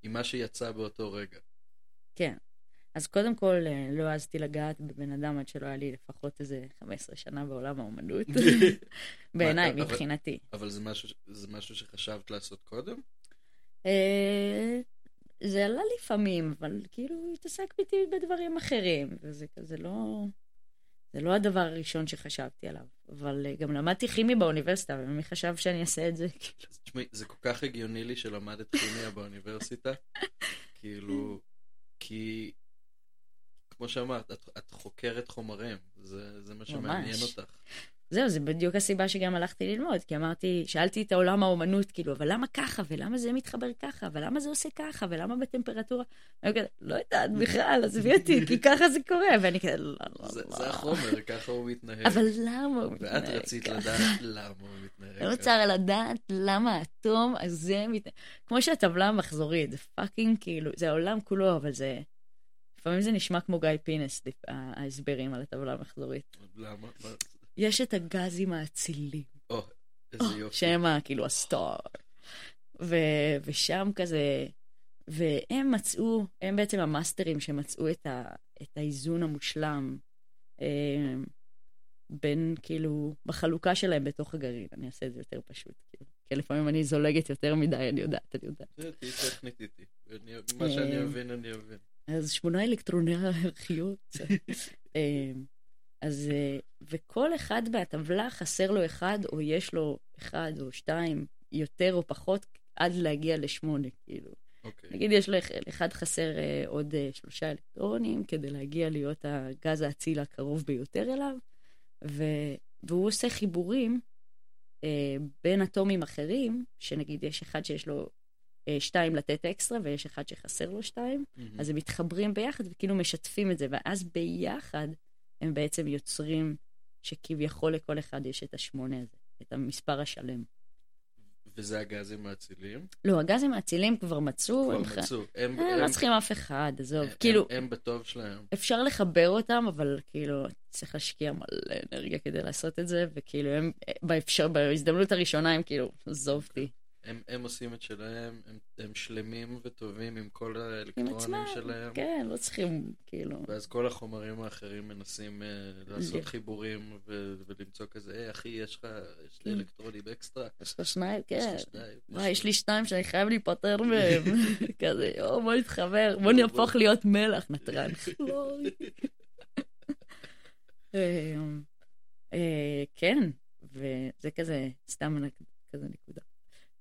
עם מה שיצא באותו רגע. כן. אז קודם כל, אה, לא העזתי לגעת בבן אדם עד שלא היה לי לפחות איזה 15 שנה בעולם האומנות. (laughs) (laughs) בעיניי, אבל- מבחינתי. אבל זה משהו, זה משהו שחשבת לעשות קודם? זה עלה לפעמים, אבל כאילו התעסקתי בדברים אחרים, וזה כזה לא... זה לא הדבר הראשון שחשבתי עליו. אבל אה, גם למדתי כימי באוניברסיטה, ומי חשב שאני אעשה את זה? (laughs) תשמעי, זה כל כך הגיוני לי שלמדת כימיה באוניברסיטה, (laughs) כאילו, כי, כמו שאמרת, את, את חוקרת חומרים, זה, זה מה שמעניין. אותך. זהו, זה בדיוק הסיבה שגם הלכתי ללמוד, כי אמרתי, שאלתי את העולם האומנות, כאילו, אבל למה ככה, ולמה זה מתחבר ככה, ולמה זה עושה ככה, ולמה בטמפרטורה? אני כזה, לא יודעת בכלל, עזבי אותי, כי ככה זה קורה, ואני כזה, לא, לא, לא. זה החומר, ככה הוא מתנהג. אבל למה הוא מתנהג ואת רצית? לדעת למה הוא מתנהג אני רוצה לדעת למה האטום הזה מתנהג... כמו שהטבלה המחזורית, זה fucking כאילו, זה העולם כולו, אבל זה... לפעמים זה נשמע כמו גיא פינס, ההסברים על הטבלה המחזורית. למה? יש את הגזים האצילים. או, איזה יופי. שהם כאילו ה star. ו- ושם כזה, והם מצאו, הם בעצם המאסטרים שמצאו את, ה- את האיזון המושלם אה, בין, כאילו, בחלוקה שלהם בתוך הגרעין. אני אעשה את זה יותר פשוט, כאילו. כי לפעמים אני זולגת יותר מדי, אני יודעת, אני יודעת. זה, תהיי טכנית איתי. מה שאני אה. מבין, אני מבין. אז שמונה אלקטרוני הערכיות. (laughs) אז, אה, וכל אחד מהטבלה חסר לו אחד, או יש לו אחד או שתיים, יותר או פחות, עד להגיע לשמונה, כאילו. אוקיי. נגיד יש לאחד חסר אה, עוד אה, שלושה אלקטרונים כדי להגיע להיות הגז האציל הקרוב ביותר אליו, ו, והוא עושה חיבורים אה, בין אטומים אחרים, שנגיד יש אחד שיש לו אה, שתיים לתת אקסטרה ויש אחד שחסר לו שתיים, מהמם. אז הם מתחברים ביחד וכאילו משתפים את זה, ואז ביחד הם בעצם יוצרים שכביכול לכל אחד יש את השמונה הזה, את המספר השלם. וזה הגזים האצילים. לא, הגזים האצילים כבר מצאו, כבר הם ח- מצאו. הם, אה, הם, לא צריכים אף אחד, עזוב. הם, כאילו, הם בטוב שלהם. אפשר לחבר אותם, אבל כאילו, צריך להשקיע מלא אנרגיה כדי לעשות את זה, וכאילו, הם, באפשר, בהזדמנות הראשונה הם כאילו, עזוב אותי. הם, הם עושים את שלהם, הם, הם שלמים וטובים עם כל עם האלקטרונים עצמם, שלהם. כן, לא צריכים, כאילו, ואז כל החומרים האחרים מנסים uh, לעשות ל- חיבורים ו- ולמצוא כזה, היי אחי, יש לך, יש לי כן. אלקטרונים אקסטרה? יש לך שניים, כן. שניים. וואי, יש לי שניים שאני חייב להיפטר (laughs) מהם. כזה, יואו, בוא נתחבר, בוא נהפוך להיות מלח, נתרן. כלורי. (laughs) אה, אה, כן, וזה כזה, סתם כזה נקודה.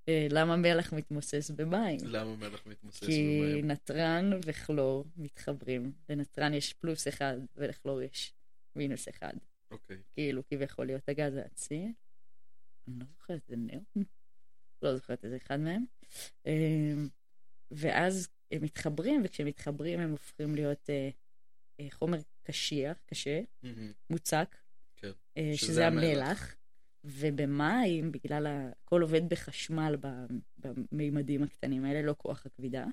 אה, למה מלח מתמוסס במים? למה מלח מתמוסס כי במים? נתרן וכלור מתחברים. לנתרן יש פלוס אחד ולכלור יש מינוס אחד. אוקיי. כאילו כביכול להיות הגז האציל. אני לא זוכרת, זה נאון? לא זוכרת איזה אחד מהם. אמ, ואז הם מתחברים, וכשהם מתחברים הם הופכים להיות אה, אה, חומר קשיח, קשה, מהמם. מוצק, כן. אה, שזה שזה המלח. ובמים, בגלל הכל עובד בחשמל במימדים הקטנים האלה, לא כוח הכבידה.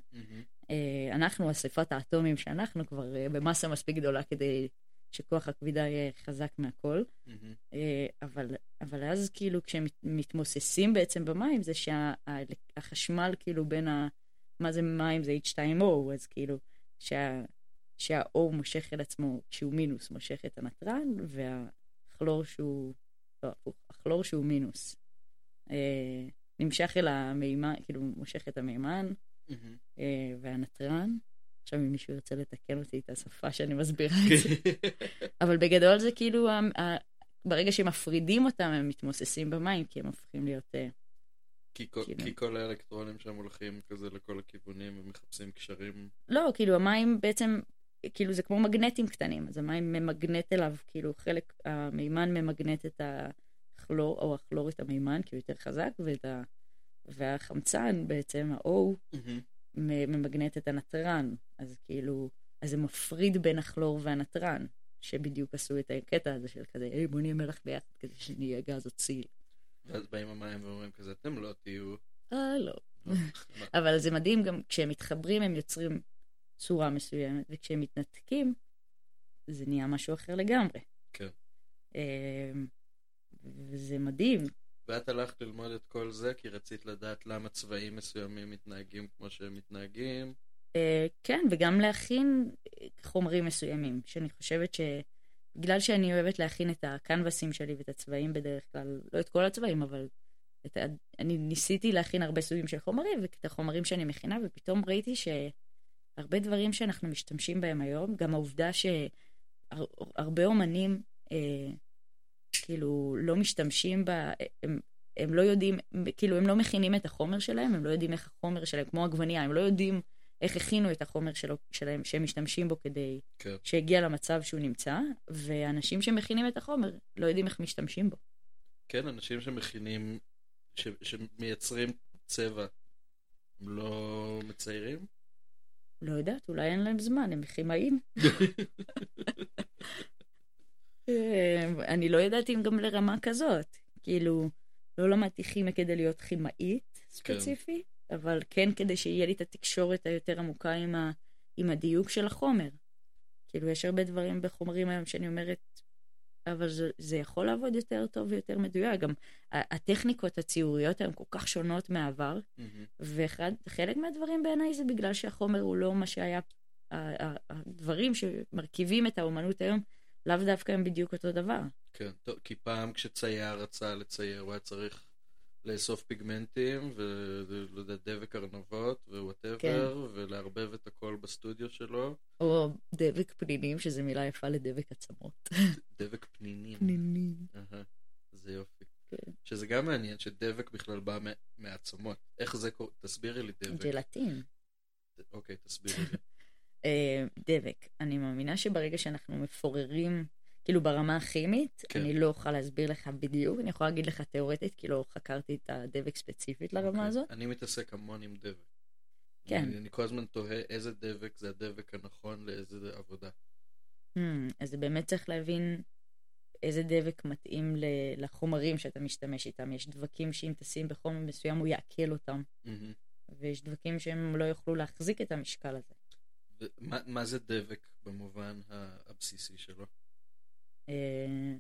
אה, אנחנו, אספת האטומים שאנחנו כבר אה, במסה מספיק גדולה כדי שכוח הכבידה יהיה חזק מהכל. אה, אבל, אבל אז כאילו כשהם מת- מתמוססים בעצם במים, זה שהחשמל כאילו בין ה... מה זה מים? זה H2O, אז כאילו שה, שה-O מושך אל עצמו, שהוא מינוס, מושך את הנתרן, והכלור שהוא... לא, הפוך, הכלור שהוא מינוס. אה, נמשך אל המימן, כאילו מושך את המימן. אה, והנתרן. עכשיו אם מישהו ירצה לתקן אותי את השפה שאני מסבירה את זה. (laughs) אבל בגדול זה כאילו, ברגע שמפרידים אותם, הם מתמוססים במים, כי הם הופכים להיות... אה, כי כל- כאילו. כי כל האלקטרונים שם הולכים כזה לכל הכיוונים ומחפשים קשרים. לא, כאילו המים בעצם, כאילו זה כמו מגנטים קטנים, אז המים ממגנט אליו, כאילו חלק, המימן ממגנט את הכלור, או הכלור את המימן, כי הוא יותר חזק, ואת ה... והחמצן בעצם, ה-O. מ- ממגנט את הנתרן. אז כאילו, אז זה מפריד בין הכלור והנתרן, שבדיוק עשו את הקטע הזה של כזה, היי, בוא נהיה מלח ביחד כדי שנהיה גז אציל. ואז באים המים ואומרים כזה, אתם לא תהיו. אה, לא. מה? אבל זה מדהים, גם כשהם מתחברים הם יוצרים צורה מסוימת, וכשהם מתנתקים, זה נהיה משהו אחר לגמרי. כן. אמ, וזה מדהים. ואת הלכת ללמוד את כל זה כי רצית לדעת למה צבעים מסוימים מתנהגים כמו שהם מתנהגים. אה, כן, וגם להכין חומרים מסוימים, שאני חושבת שבגלל שאני אוהבת להכין את הקנבסים שלי ואת הצבעים בדרך כלל, לא את כל הצבעים, אבל את. אני ניסיתי להכין הרבה סוגים של חומרים, ואת החומרים שאני מכינה, ופתאום ראיתי שהרבה דברים שאנחנו משתמשים בהם היום, גם העובדה שהרבה אומנים, אה, כאילו, לא משתמשים בה, הם, הם לא יודעים, כאילו, הם לא מכינים את החומר שלהם, הם לא יודעים איך החומר שלהם, כמו עגבנייה, הם לא יודעים איך הכינו את החומר שלו, שלהם, שהם משתמשים בו כדי כן. שיגיע למצב שהוא נמצא, ואנשים שמכינים את החומר לא יודעים איך משתמשים בו. כן, אנשים שמכינים, ש, שמייצרים צבע, הם לא מציירים? לא יודעת, אולי אין להם זמן, הם כימאים. (laughs) אה, אני לא יודעת אם גם לרמה כזאת. כאילו, לא למדתי כימיה כדי להיות כימאית ספציפי, כן. אבל כן כדי שיהיה לי את התקשורת היותר עמוקה עם, ה, עם הדיוק של החומר. כאילו, יש הרבה דברים בחומרים היום שאני אומרת, אבל זה, זה יכול לעבוד יותר טוב ויותר מדויק. גם הטכניקות הציוריות הן כל כך שונות מהעבר, mm-hmm. וחלק מהדברים בעיניי זה בגלל שהחומר הוא לא מה שהיה, הדברים שמרכיבים את האומנות היום, לאו דווקא הם בדיוק אותו דבר. כן, טוב, כי פעם כשצייר רצה לצייר, הוא היה צריך לאסוף פיגמנטים, ולא יודע, דבק ארנבות, ו whatever, כן. ולערבב את הכל בסטודיו שלו. או דבק פנינים, שזו מילה יפה לדבק עצמות. דבק פנינים. פנינים. זה יופי. כן. שזה גם מעניין שדבק בכלל בא מעצמות. איך זה קורה? תסבירי לי דבק. ג'לטין. אוקיי, תסבירי לי. (laughs) אה, דבק. אני מאמינה שברגע שאנחנו מפוררים, כאילו ברמה הכימית, כן. אני לא אוכל להסביר לך בדיוק, אני יכולה להגיד לך תיאורטית, כי לא חקרתי את הדבק ספציפית לרמה okay. אוקיי. הזאת. אני מתעסק המון עם דבק. כן. אני, אני כל הזמן תוהה איזה דבק זה הדבק הנכון לאיזה עבודה. Hmm, אז באמת צריך להבין איזה דבק מתאים לחומרים שאתה משתמש איתם. יש דבקים שאם תשים בחומר מסוים הוא יעכל אותם, mm-hmm. ויש דבקים שהם לא יוכלו להחזיק את המשקל הזה. מה, מה זה דבק במובן הבסיסי שלו? אה,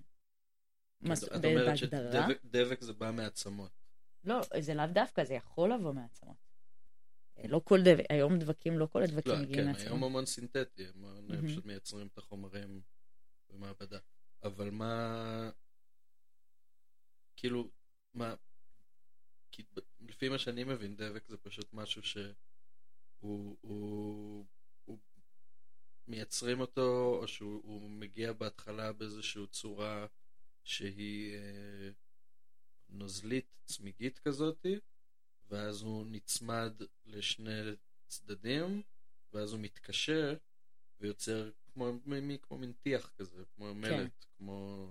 את אומרת שדבק זה בא מעצמות. לא, זה לאו דווקא, זה יכול לבוא מעצמות. אה, לא כל דבק, היום דבקים, לא כל הדבקים לא, מגיעים כן, מעצמות. כן, היום המון סינתטי, הם פשוט מייצרים את החומרים במעבדה. אבל מה, כאילו, מה, כי לפי מה שאני מבין, דבק זה פשוט משהו שהוא הוא, הוא מייצרים אותו, או שהוא מגיע בהתחלה באיזושהי צורה שהיא אה, נוזלית, צמיגית כזאתי, ואז הוא נצמד לשני צדדים, ואז הוא מתקשר ויוצר כמו, כמו מין טיח כזה, כמו כן. מלט, כמו...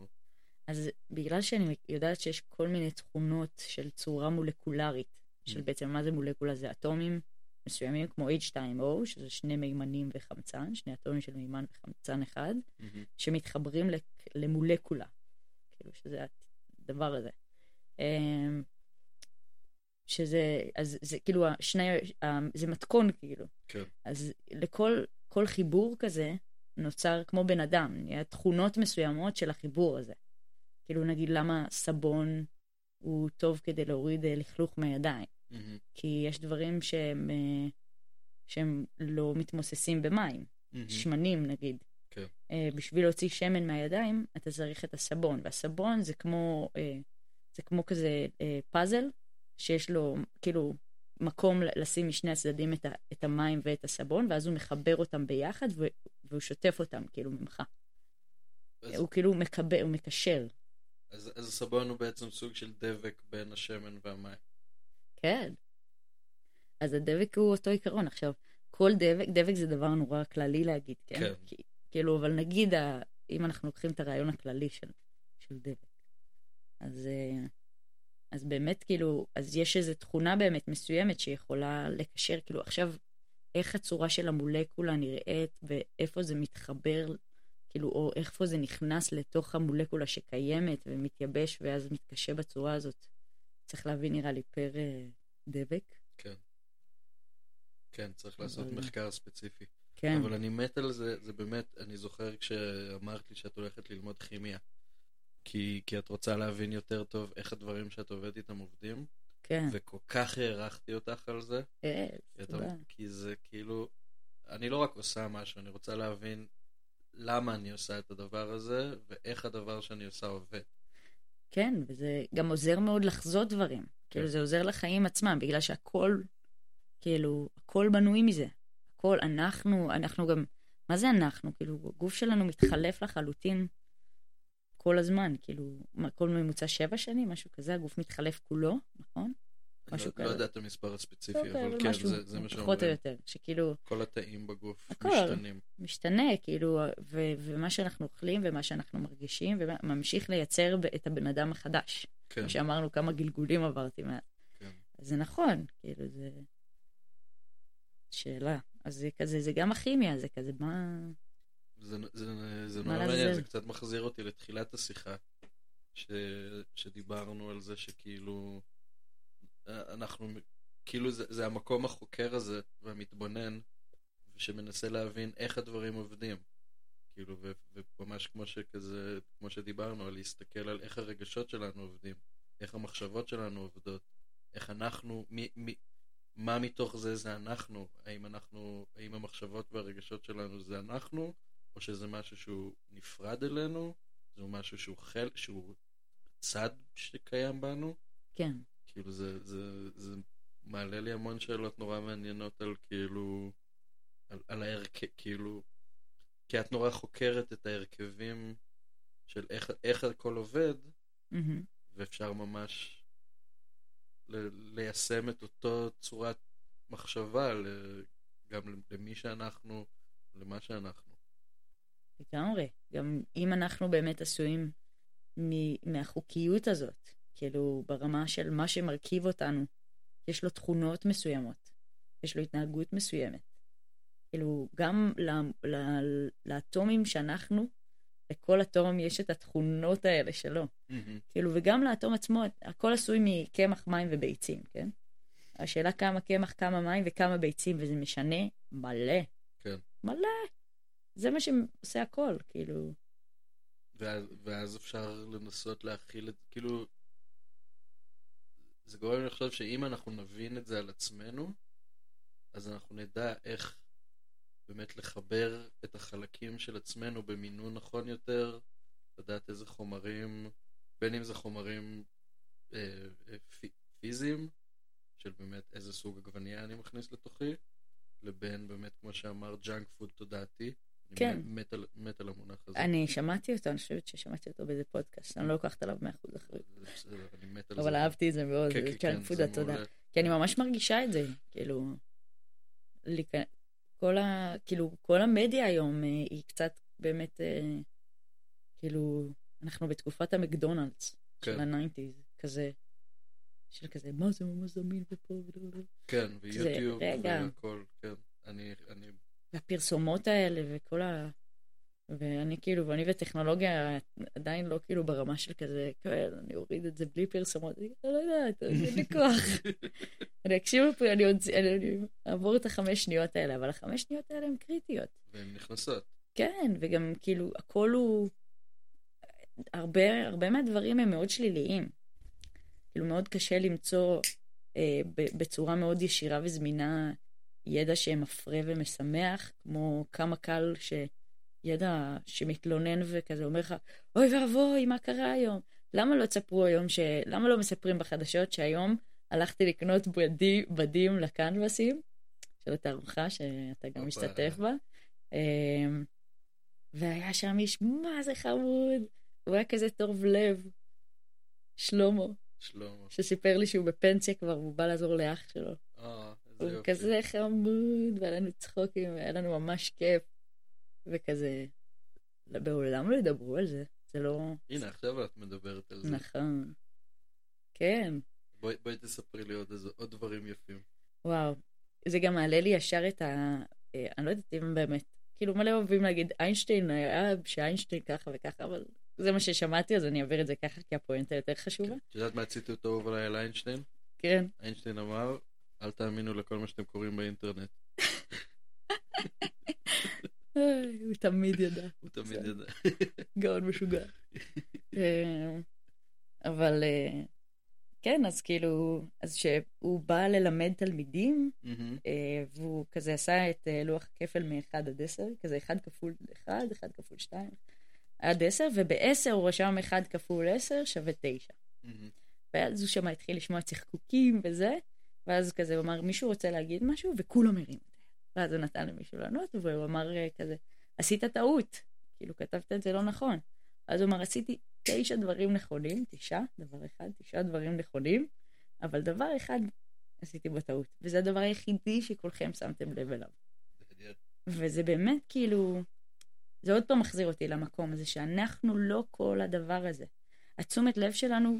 אז בגלל שאני יודעת שיש כל מיני תכונות של צורה מולקולרית, של mm. בעצם מה זה מולקולה? זה אטומים מסוימים כמו H2O, שזה שני מימנים וחמצן, שני אטומים של מימן וחמצן אחד, mm-hmm. שמתחברים למולקולה, כאילו שזה הדבר הזה. אמ, שזה, אז זה כאילו, שני, זה מתכון כאילו. כן. אז לכל כל חיבור כזה נוצר כמו בן אדם, נהיה תכונות מסוימות של החיבור הזה. כאילו נגיד למה סבון הוא טוב כדי להוריד אה, לכלוך מהידיים. Mm-hmm. כי יש דברים שהם, אה, שהם לא מתמוססים במים. Mm-hmm. שמנים נגיד. כן. אה, בשביל להוציא שמן מהידיים, אתה צריך את הסבון. והסבון זה כמו, זה כמו כזה פאזל, שיש לו כאילו מקום לשים משני הצדדים את, ה, את המים ואת הסבון, ואז הוא מחבר אותם ביחד והוא שוטף אותם כאילו ממך. אז... הוא כאילו מקבל, הוא מקשר. אז, אז הסבון הוא בעצם סוג של דבק בין השמן והמים. כן. אז הדבק הוא אותו עיקרון. עכשיו, כל דבק, דבק זה דבר נורא כללי להגיד, כן? כן. כי, כאילו, אבל נגיד, אם אנחנו לוקחים את הרעיון הכללי של, של דבק, אז, אה, אז באמת, כאילו, אז יש איזו תכונה באמת מסוימת שיכולה לקשר, כאילו, עכשיו, איך הצורה של המולקולה נראית ואיפה זה מתחבר, כאילו, או איפה זה נכנס לתוך המולקולה שקיימת ומתייבש ואז מתקשה בצורה הזאת. צריך להבין, נראה לי, פר uh, דבק. כן. כן, צריך לעשות אבל... מחקר ספציפי. כן. אבל אני מת על זה, זה באמת, אני זוכר כשאמרת לי שאת הולכת ללמוד כימיה. כי, כי את רוצה להבין יותר טוב איך הדברים שאת עובדת איתם עובדים, כן. וכל כך הערכתי אותך על זה. אה, תודה. כי זה כאילו, אני לא רק עושה משהו, אני רוצה להבין למה אני עושה את הדבר הזה, ואיך הדבר שאני עושה עובד. כן, וזה גם עוזר מאוד לחזות דברים. כאילו, זה עוזר לחיים עצמם, בגלל שהכל, כאילו, הכל בנוי מזה. הכל, אנחנו, אנחנו גם, מה זה אנחנו? כאילו, הגוף שלנו מתחלף לחלוטין כל הזמן, כאילו, כל ממוצע שבע שנים, משהו כזה, הגוף מתחלף כולו, נכון? אני משהו לא, לא כזה. יודע את המספר הספציפי, אבל אבל כן, זה, מה פחות או שאומרים. יותר, שכאילו, כל התאים בגוף. משתנים. משתנה, כאילו, ומה שאנחנו אוכלים ומה שאנחנו מרגישים, וממשיך לייצר את הבן אדם החדש. כן, כמו שאמרנו, כמה גלגולים עברתי מאז. כן. זה נכון, כאילו, זה... שאלה. אז זה כזה, זה גם הכימיה, זה כזה, מה... זה, זה, זה נורא מעניין? זה קצת מחזיר אותי לתחילת השיחה, ש, שדיברנו על זה שכאילו, אנחנו, כאילו זה, זה המקום החוקר הזה והמתבונן, שמנסה להבין איך הדברים עובדים. כאילו, ו, וממש כמו שכזה, כמו שדיברנו, על להסתכל על איך הרגשות שלנו עובדים, איך המחשבות שלנו עובדות, איך אנחנו, מי, מי, מה מתוך זה זה אנחנו, האם אנחנו, האם המחשבות והרגשות שלנו זה אנחנו, או שזה משהו שהוא נפרד אלינו, זה משהו שהוא חל, שהוא צד שקיים בנו, כן, כאילו זה, זה, זה מעלה לי המון שאלות נורא מעניינות על כאילו, על, על ההרכב, כאילו, כי את נורא חוקרת את ההרכבים של איך, איך הכל עובד, מהמם. ואפשר ממש ל- ליישם את אותו צורת מחשבה ל- גם למי שאנחנו, למה שאנחנו. לגמרי. גם אם אנחנו באמת עשויים מ- מהחוקיות הזאת, כאילו, ברמה של מה שמרכיב אותנו, יש לו תכונות מסוימות, יש לו התנהגות מסוימת. כאילו, גם ל- ל- לאטומים שאנחנו, לכל אטום יש את התכונות האלה שלו. כאילו, וגם לאטום עצמו, הכל עשוי מקמח, מים וביצים, כן? השאלה כמה קמח, כמה מים וכמה ביצים, וזה משנה מלא. כן. מלא. זה מה שעושה הכל, כאילו. ואז, ואז אפשר לנסות להכיל את, כאילו, זה גורם לי לחשוב שאם אנחנו נבין את זה על עצמנו, אז אנחנו נדע איך באמת לחבר את החלקים של עצמנו במינון נכון יותר, לדעת איזה חומרים, בין אם זה חומרים אה, אה, פי, פיזיים, של באמת איזה סוג עגבנייה אני מכניס לתוכי, לבין באמת, כמו שאמר, junk food תודעתי. אני כן. מת על, מת על המונח הזה. אני שמעתי אותו, אני חושבת ששמעתי אותו באיזה פודקאסט, אני לא לוקחת עליו 100% אחריות. אני מת על זה. אבל אהבתי את זה מאוד, כן, כן, junk כן. מעולה. כי אני ממש מרגישה את זה, כאילו, כל ה... כאילו, כל המדיה היום אה, היא קצת באמת, אה, כאילו, אנחנו בתקופת המקדונלדס של כן. ה nineties, כזה, של כזה, מה זה ממש זמין ופה ולא... כן, ויוטיוב. והכל, כן. אני, והפרסומות האלה וכל ה... ואני כאילו, ואני וטכנולוגיה עדיין לא כאילו ברמה של כזה, כן, אני אוריד את זה בלי פרסומות, אני לא יודעת, אין לי כוח. (laughs) אני אקשיב אני עוד, אעבור את החמש שניות האלה, אבל החמש שניות האלה הן קריטיות. והן נכנסות. כן, וגם כאילו, הכל הוא... הרבה, הרבה מהדברים הם מאוד שליליים. כאילו, מאוד קשה למצוא אה, ב- בצורה מאוד ישירה וזמינה ידע שמפרה ומשמח, כמו כמה קל שידע שמתלונן וכזה אומר לך, אוי ואבוי, מה קרה היום? למה לא תספרו היום ש... למה לא מספרים בחדשות שהיום הלכתי לקנות בדי, בדים לקנבסים של התערוכה שאתה גם. משתתף בה? אמ, והיה שם איש, מה זה חמוד? הוא היה כזה טוב לב. שלמה, שלמה. שסיפר לי שהוא בפנסיה כבר, והוא בא לעזור לאח שלו. אה, הוא יופי. כזה חמוד, והיה לנו צחוקים, והיה לנו ממש כיף. וכזה, בעולם לא ידברו על זה, זה לא הנה, עכשיו את מדברת על זה. נכון. כן, בואי בואי תספרי לי עוד עוד דברים יפים. וואו. זה גם מעלה לי ישר את ה... אה, אני לא יודעת אם באמת, כאילו מלא אוהבים להגיד איינשטיין היה שאיינשטיין ככה וככה, אבל זה מה ששמעתי, אז אני אעביר את זה ככה, כי הפואנטה יותר חשובה. כן. את יודעת מה הציטוט האהוב עליי על איינשטיין? כן. איינשטיין אמר, אל תאמינו לכל מה שאתם קוראים באינטרנט. הוא תמיד ידע. הוא תמיד ידע. גאון משוגע. אה, אבל אה, כן, אז כאילו, אז שהוא בא ללמד תלמידים. אה, והוא כזה עשה את לוח כפל מ-1 עד 10, כזה 1 כפול 1, 1 כפול 2, עד 10, וב-10 הוא רשם 1 כפול 10 שווה 9. מהמם. ואז הוא שם התחיל לשמוע צחקוקים וזה, ואז כזה הוא אמר, מישהו רוצה להגיד משהו? וכולם היד. ואז הוא נתן למישהו לענות, והוא אמר אה, כזה, עשית טעות, כאילו כתבת את זה לא נכון. אז הוא אמר, עשיתי תשע דברים נכונים, תשעה, דבר אחד, תשעה דברים נכונים, אבל דבר אחד עשיתי בטעות, וזה הדבר היחידי שכולכם שמתם לב אליו. וזה באמת כאילו, זה עוד פעם מחזיר אותי למקום הזה, שאנחנו לא כל הדבר הזה. התשומת לב שלנו,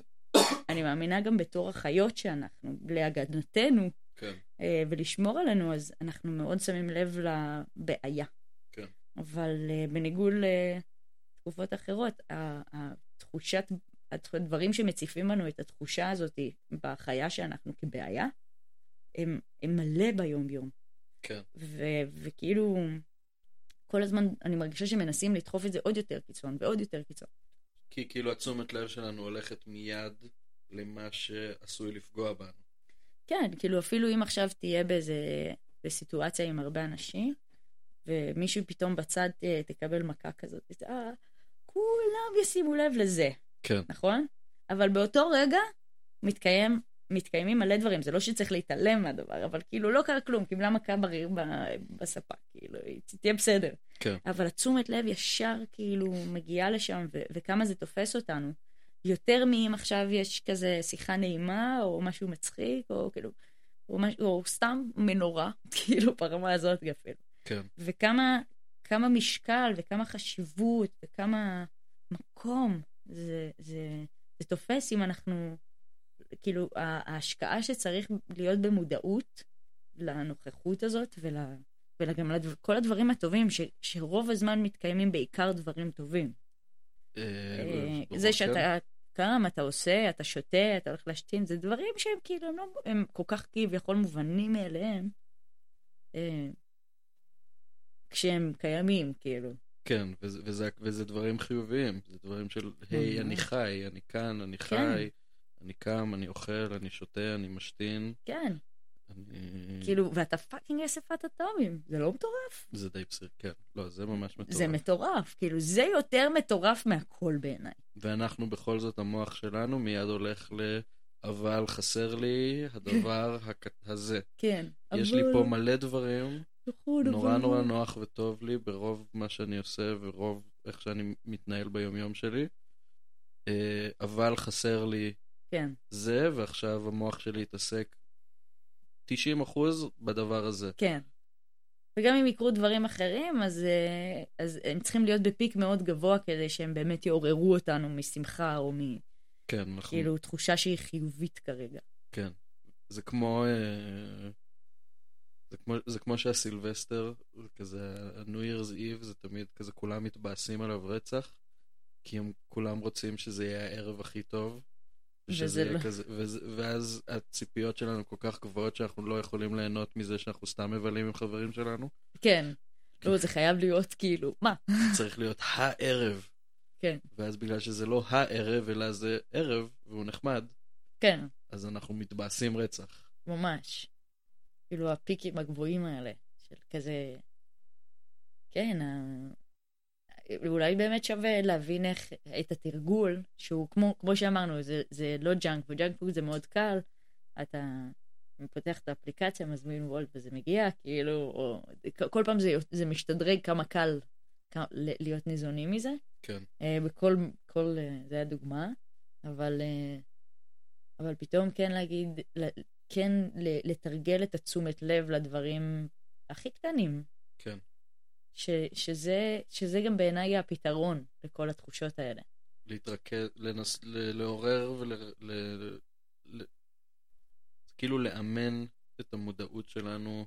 אני מאמינה גם בתור החיות שאנחנו, להגנתנו, כן. אה, ולשמור עלינו, אז אנחנו מאוד שמים לב לבעיה. כן. אבל אה, בניגוד לתקופות אחרות, התחושת, הדברים שמציפים לנו את התחושה הזאת בחיה שאנחנו כבעיה, הם, הם מלא ביום-יום. כן. ו- וכאילו, כל הזמן אני מרגישה שמנסים לדחוף את זה עוד יותר קיצון ועוד יותר קיצון. כי כאילו התשומת לב שלנו הולכת מיד למה שעשוי לפגוע בנו. כן, כאילו אפילו אם עכשיו תהיה באיזה, בסיטואציה עם הרבה אנשים, ומישהו פתאום בצד אה, תקבל מכה כזאת, אה, כולם ישימו לב לזה, כן. נכון? אבל באותו רגע מתקיים, מתקיימים מלא דברים, זה לא שצריך להתעלם מהדבר, אבל כאילו לא קרה כלום, קיבלה מכה בריר בספה, כאילו, היא תהיה בסדר. כן. אבל התשומת לב ישר כאילו מגיעה לשם, ו- וכמה זה תופס אותנו. יותר מאם עכשיו יש כזה שיחה נעימה, או משהו מצחיק, או כאילו, או, מש... או סתם מנורה, (laughs) כאילו ברמה הזאת אפילו. כן. וכמה כמה משקל, וכמה חשיבות, וכמה מקום זה, זה, זה תופס אם אנחנו, כאילו, ההשקעה שצריך להיות במודעות לנוכחות הזאת, ול... וגם לכל הדברים הטובים, ש, שרוב הזמן מתקיימים בעיקר דברים טובים. אה, אה, זה כן. שאתה קם, אתה עושה, אתה שותה, אתה הולך להשתין, זה דברים שהם כאילו, הם, לא, הם כל כך כביכול מובנים מאליהם, אה, כשהם קיימים, כאילו. כן, וזה, וזה, וזה דברים חיוביים, זה דברים של, היי, אני. חי, אני כאן, אני כן. חי, אני קם, אני אוכל, אני שותה, אני משתין, כן. כאילו, ואתה פאקינג אספת אטומים, זה לא מטורף? זה די בסדר, כן. לא, זה ממש מטורף. זה מטורף, כאילו, זה יותר מטורף מהכל בעיניי. ואנחנו בכל זאת, המוח שלנו מיד הולך ל... אבל חסר לי הדבר (laughs) הק... הזה. כן. יש אבל- לי פה מלא דברים, נכון, נורא אבל- נורא נוח וטוב לי ברוב מה שאני עושה ורוב איך שאני מתנהל ביומיום שלי. אה, אבל חסר לי כן, זה, ועכשיו המוח שלי יתעסק 90% בדבר הזה. כן. וגם אם יקרו דברים אחרים, אז, אה, אז הם צריכים להיות בפיק מאוד גבוה כדי שהם באמת יעוררו אותנו משמחה או כן, נכון. מכאילו תחושה שהיא חיובית כרגע. כן. זה כמו... אה, זה כמו, זה כמו שהסילבסטר, זה כזה, ה-New Year's Eve זה תמיד כזה כולם מתבאסים עליו רצח, כי הם כולם רוצים שזה יהיה הערב הכי טוב. וזה שזה יהיה לא. כזה, וזה, ואז הציפיות שלנו כל כך גבוהות שאנחנו לא יכולים ליהנות מזה שאנחנו סתם מבלים עם חברים שלנו. כן. לא, זה חייב להיות כאילו, מה? צריך להיות הערב. כן, ואז בגלל שזה לא הערב, אלא זה ערב, והוא נחמד, כן, אז אנחנו מתבאסים רצח. ממש. כאילו הפיקים הגבוהים האלה, של כזה... כן, ה... אולי באמת שווה להבין איך את התרגול, שהוא כמו, כמו שאמרנו, זה, זה לא junk, ו junk food זה מאוד קל, אתה פותח את האפליקציה, מזמין וולט וזה מגיע, כאילו, או, כל פעם זה, זה משתדרג כמה קל כ- להיות ניזונים מזה. כן. אה, בכל, כל, אה, זה היה דוגמה, אבל, אה, אבל פתאום כן להגיד, כן לתרגל את התשומת לב לדברים הכי קטנים, כן. ש, שזה, שזה גם בעיניי הפתרון לכל התחושות האלה. להתרכז, לנס, ל, לעורר ול... ל, ל, כאילו לאמן את המודעות שלנו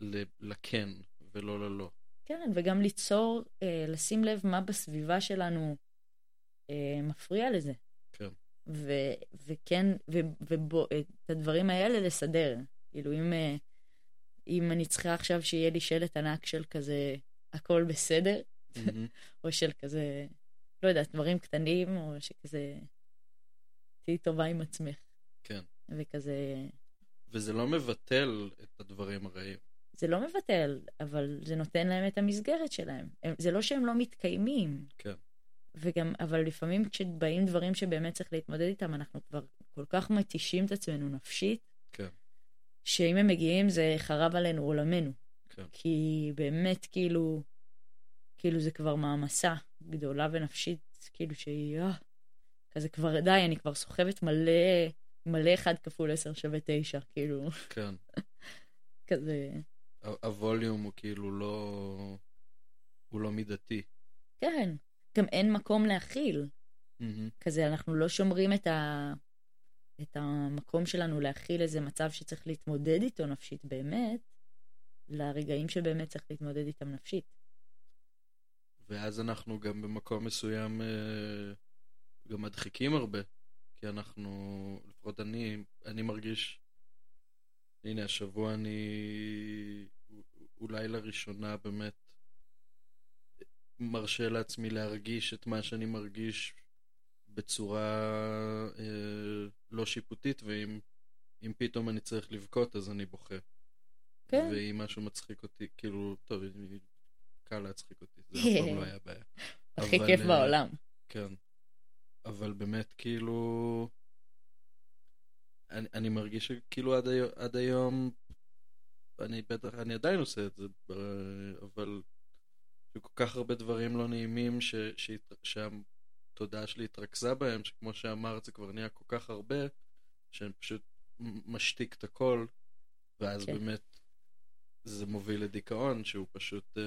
ל, לכן ולא ללא. כן, וגם ליצור, אה, לשים לב מה בסביבה שלנו אה, מפריע לזה. כן. ו- וכן, ואת הדברים האלה לסדר. כאילו, אם, אה, אם אני צריכה עכשיו שיהיה לי שלט ענק של כזה, הכל בסדר. (laughs) או של כזה, לא יודעת, דברים קטנים, או שכזה, תהיי טובה עם עצמך. כן. וכזה, וזה לא מבטל את הדברים הרעים. זה לא מבטל, אבל זה נותן להם את המסגרת שלהם. הם, זה לא שהם לא מתקיימים. כן. וגם, אבל לפעמים כשבאים דברים שבאמת צריך להתמודד איתם, אנחנו כבר כל כך מתישים את עצמנו נפשית, כן. שאם הם מגיעים זה חרב עלינו עולמנו. כן. כי באמת, כאילו, כאילו זה כבר מעמסה גדולה ונפשית, כאילו שהיא, אה, כזה כבר, די, אני כבר סוחבת מלא, מלא אחד כפול עשר שווה תשע, כאילו, כן. (laughs) כזה, הווליום הוא כאילו לא... הוא לא מידתי. כן. גם אין מקום להכיל. מהמם. כזה, אנחנו לא שומרים את, ה... את המקום שלנו להכיל איזה מצב שצריך להתמודד איתו נפשית באמת, לרגעים שבאמת צריך להתמודד איתם נפשית. ואז אנחנו גם במקום מסוים אה, גם מדחיקים הרבה. כי אנחנו, לפחות אני, אני מרגיש, הנה השבוע אני אולי לראשונה באמת מרשה לעצמי להרגיש את מה שאני מרגיש בצורה אה, לא שיפוטית, ואם אם פתאום אני צריך לבכות אז אני בוכה. כן. ואם משהו מצחיק אותי, כאילו, טוב, קל להצחיק אותי, זה (laughs) אף פעם לא היה בעיה. הכי כיף אה, בעולם. כן. אבל באמת, כאילו... אני, אני מרגיש שכאילו עד, היום, עד היום, אני בטח, אני עדיין עושה את זה, אבל היו כל כך הרבה דברים לא נעימים ש, שהת- שהתודעה שלי התרכזה בהם, שכמו שאמרת, זה כבר נהיה כל כך הרבה, שאני פשוט משתיק את הכל, ואז כן. באמת זה מוביל לדיכאון, שהוא פשוט... אה,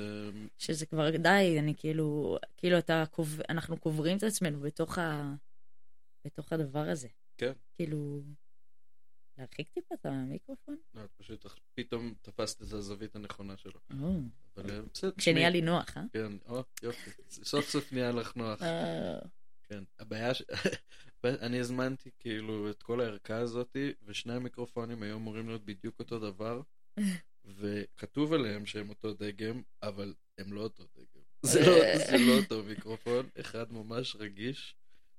שזה כבר די, אני כאילו, כאילו אתה. אנחנו קוברים את עצמנו בתוך, ה... בתוך הדבר הזה. כן. כאילו, להרחיק טיפה את המיקרופון? לא, את פשוט פתאום תפסת את הזווית הנכונה שלו. אבל אה, בסדר. כשנהיה לי נוח, אה? כן, או, יופי. סוף סוף נהיה לך נוח. אה, כן. הבעיה ש... (laughs) אני הזמנתי כאילו את כל הערכה הזאתי, ושני המיקרופונים היו אמורים להיות בדיוק אותו דבר, (laughs) וכתוב עליהם שהם אותו דגם, אבל הם לא אותו דגם. זה לא, זה לא אותו מיקרופון, אחד ממש רגיש,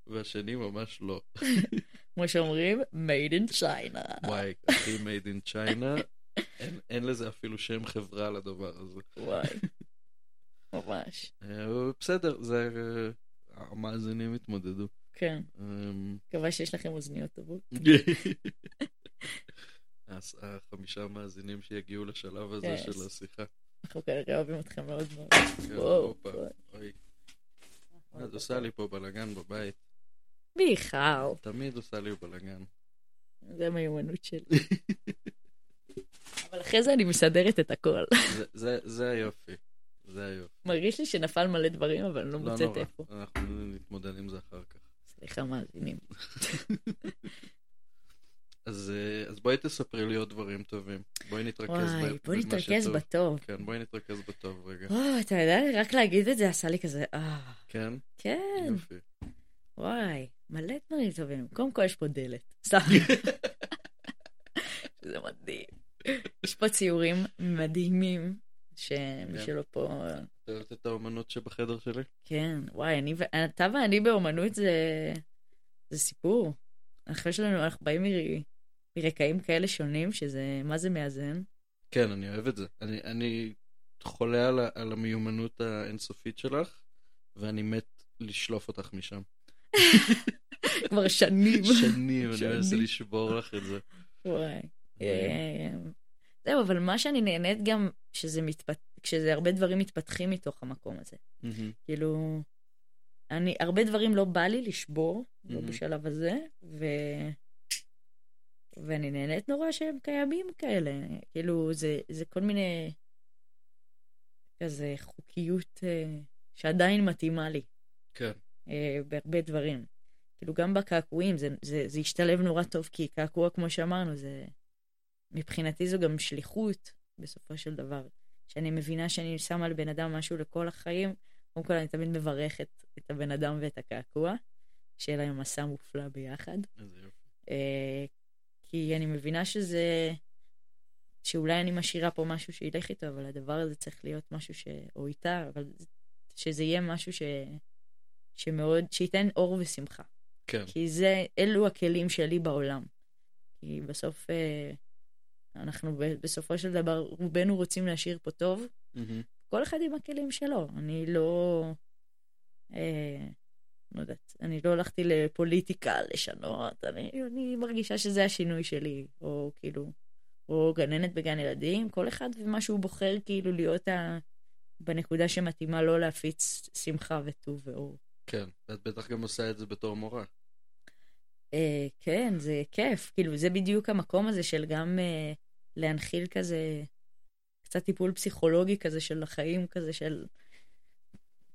והשני ממש לא. (laughs) כמו שאומרים, made in China. וואי, הכי made in China, (laughs) אין, אין לזה אפילו שם חברה לדבר הזה. וואי. (laughs) ממש. אה, בסדר, זה... אה, המאזינים התמודדו. כן. אמ, מקווה שיש לכם אוזניות טובות. (laughs) אז החמישה מאזינים שיגיעו לשלב הזה. של השיחה. אנחנו כנראה אוהבים אתכם מאוד מאוד. כן, וואו. את עושה לי פה בלאגן בבית. מיכל, תמיד עושה לי בלאגן. זה המיומנות שלי. (laughs) אבל אחרי זה אני מסדרת את הכל. זה- זה- זה היופי. זה היופי. מרגיש לי שנפל מלא דברים, אבל אני לא לא מוצאת נורא, איפה. אנחנו נתמודד עם זה אחר כך. סליחה, מאזינים. (laughs) אז אה, אז בואי תספרי לי עוד דברים טובים. בואי נתרכז וואי, ב- בוא במה נתרכז שטוב. בטוב. כן, בואי נתרכז בטוב רגע. או, אתה יודע, רק להגיד את זה עשה לי כזה, אה, כן? כן, יופי. וואי, מלא דברים טובים. קודם כל יש פה דלת. סתם. (laughs) זה מדהים. יש פה ציורים מדהימים, שמי כן. שלא פה... את אוהבת את האומנות שבחדר שלי? כן, וואי, אני, ו- אתה ואני באומנות זה, זה סיפור. אחרי שלנו, אנחנו באים מר, מרקעים כאלה שונים, שזה, מה זה מאזן? כן, אני אוהב את זה. אני, אני חולה על, על המיומנות האינסופית שלך, ואני מת לשלוף אותך משם. (laughs) כבר שנים. שנים, אני מנסה. לשבור לך את זה. וואי. אה, זהו, אבל מה שאני נהנית גם, שזה מתפת... כשזה הרבה דברים מתפתחים מתוך המקום הזה. מהמם. כאילו, אני, הרבה דברים לא בא לי לשבור, לא מהמם. בשלב הזה, ו... ואני נהנית נורא שהם קיימים כאלה. כאילו, זה, זה כל מיני, כזה חוקיות אה, שעדיין מתאימה לי כן, אה, בהרבה דברים. כאילו, גם בקעקועים, זה, זה, זה השתלב נורא טוב, כי קעקוע, כמו שאמרנו, זה... מבחינתי זו גם שליחות, בסופו של דבר. שאני מבינה שאני שמה לבן אדם משהו לכל החיים, קודם כל אני תמיד מברכת את הבן אדם ואת הקעקוע, שיהיה להם מסע מופלא ביחד. איזה יופי. אה, כי אני מבינה שזה... שאולי אני משאירה פה משהו שילך איתו, אבל הדבר הזה צריך להיות משהו ש... או איתה, אבל שזה יהיה משהו ש... שמאוד, שייתן אור ושמחה. כן. כי זה, אלו הכלים שלי בעולם. כי בסוף, אה, אנחנו בסופו של דבר, רובנו רוצים להשאיר פה טוב, מהמם. כל אחד עם הכלים שלו. אני לא... אה, לא יודעת, אני לא הלכתי לפוליטיקה לשנות, אני, אני מרגישה שזה השינוי שלי, או כאילו, או גננת בגן ילדים, כל אחד ומה שהוא בוחר כאילו להיות ה... בנקודה שמתאימה לו להפיץ שמחה וטוב ואור. כן. ואת בטח גם עושה את זה בתור מורה. אה, כן, זה כיף, כאילו זה בדיוק המקום הזה של גם אה, להנחיל כזה, קצת טיפול פסיכולוגי כזה של החיים כזה של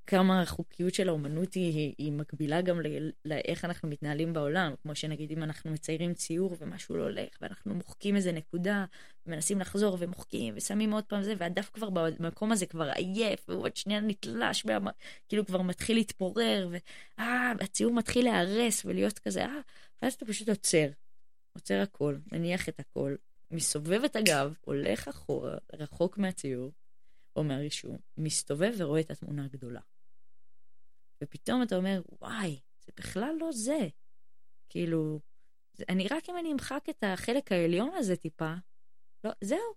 כמה החוקיות של האומנות היא, היא, היא מקבילה גם לאיך אנחנו מתנהלים בעולם, כמו שנגיד אם אנחנו מציירים ציור ומשהו לא הולך ואנחנו מוחקים איזה נקודה ומנסים לחזור ומוחקים ושמים עוד פעם זה והדף כבר במקום הזה כבר עייף והוא עוד שנייה נתלש, והמ... כאילו כבר מתחיל להתפורר ואה, הציור מתחיל להיהרס ולהיות כזה אה, ואז אתה פשוט עוצר, עוצר הכל, מניח את הכל, מסובב את הגב, הולך אחורה, רחוק מהציור או מהרישום, מסתובב ורואה את התמונה הגדולה. ופתאום אתה אומר, וואי, זה בכלל לא זה. כאילו, אני רק אם אני אמחק את החלק העליון הזה טיפה, לא, זהו,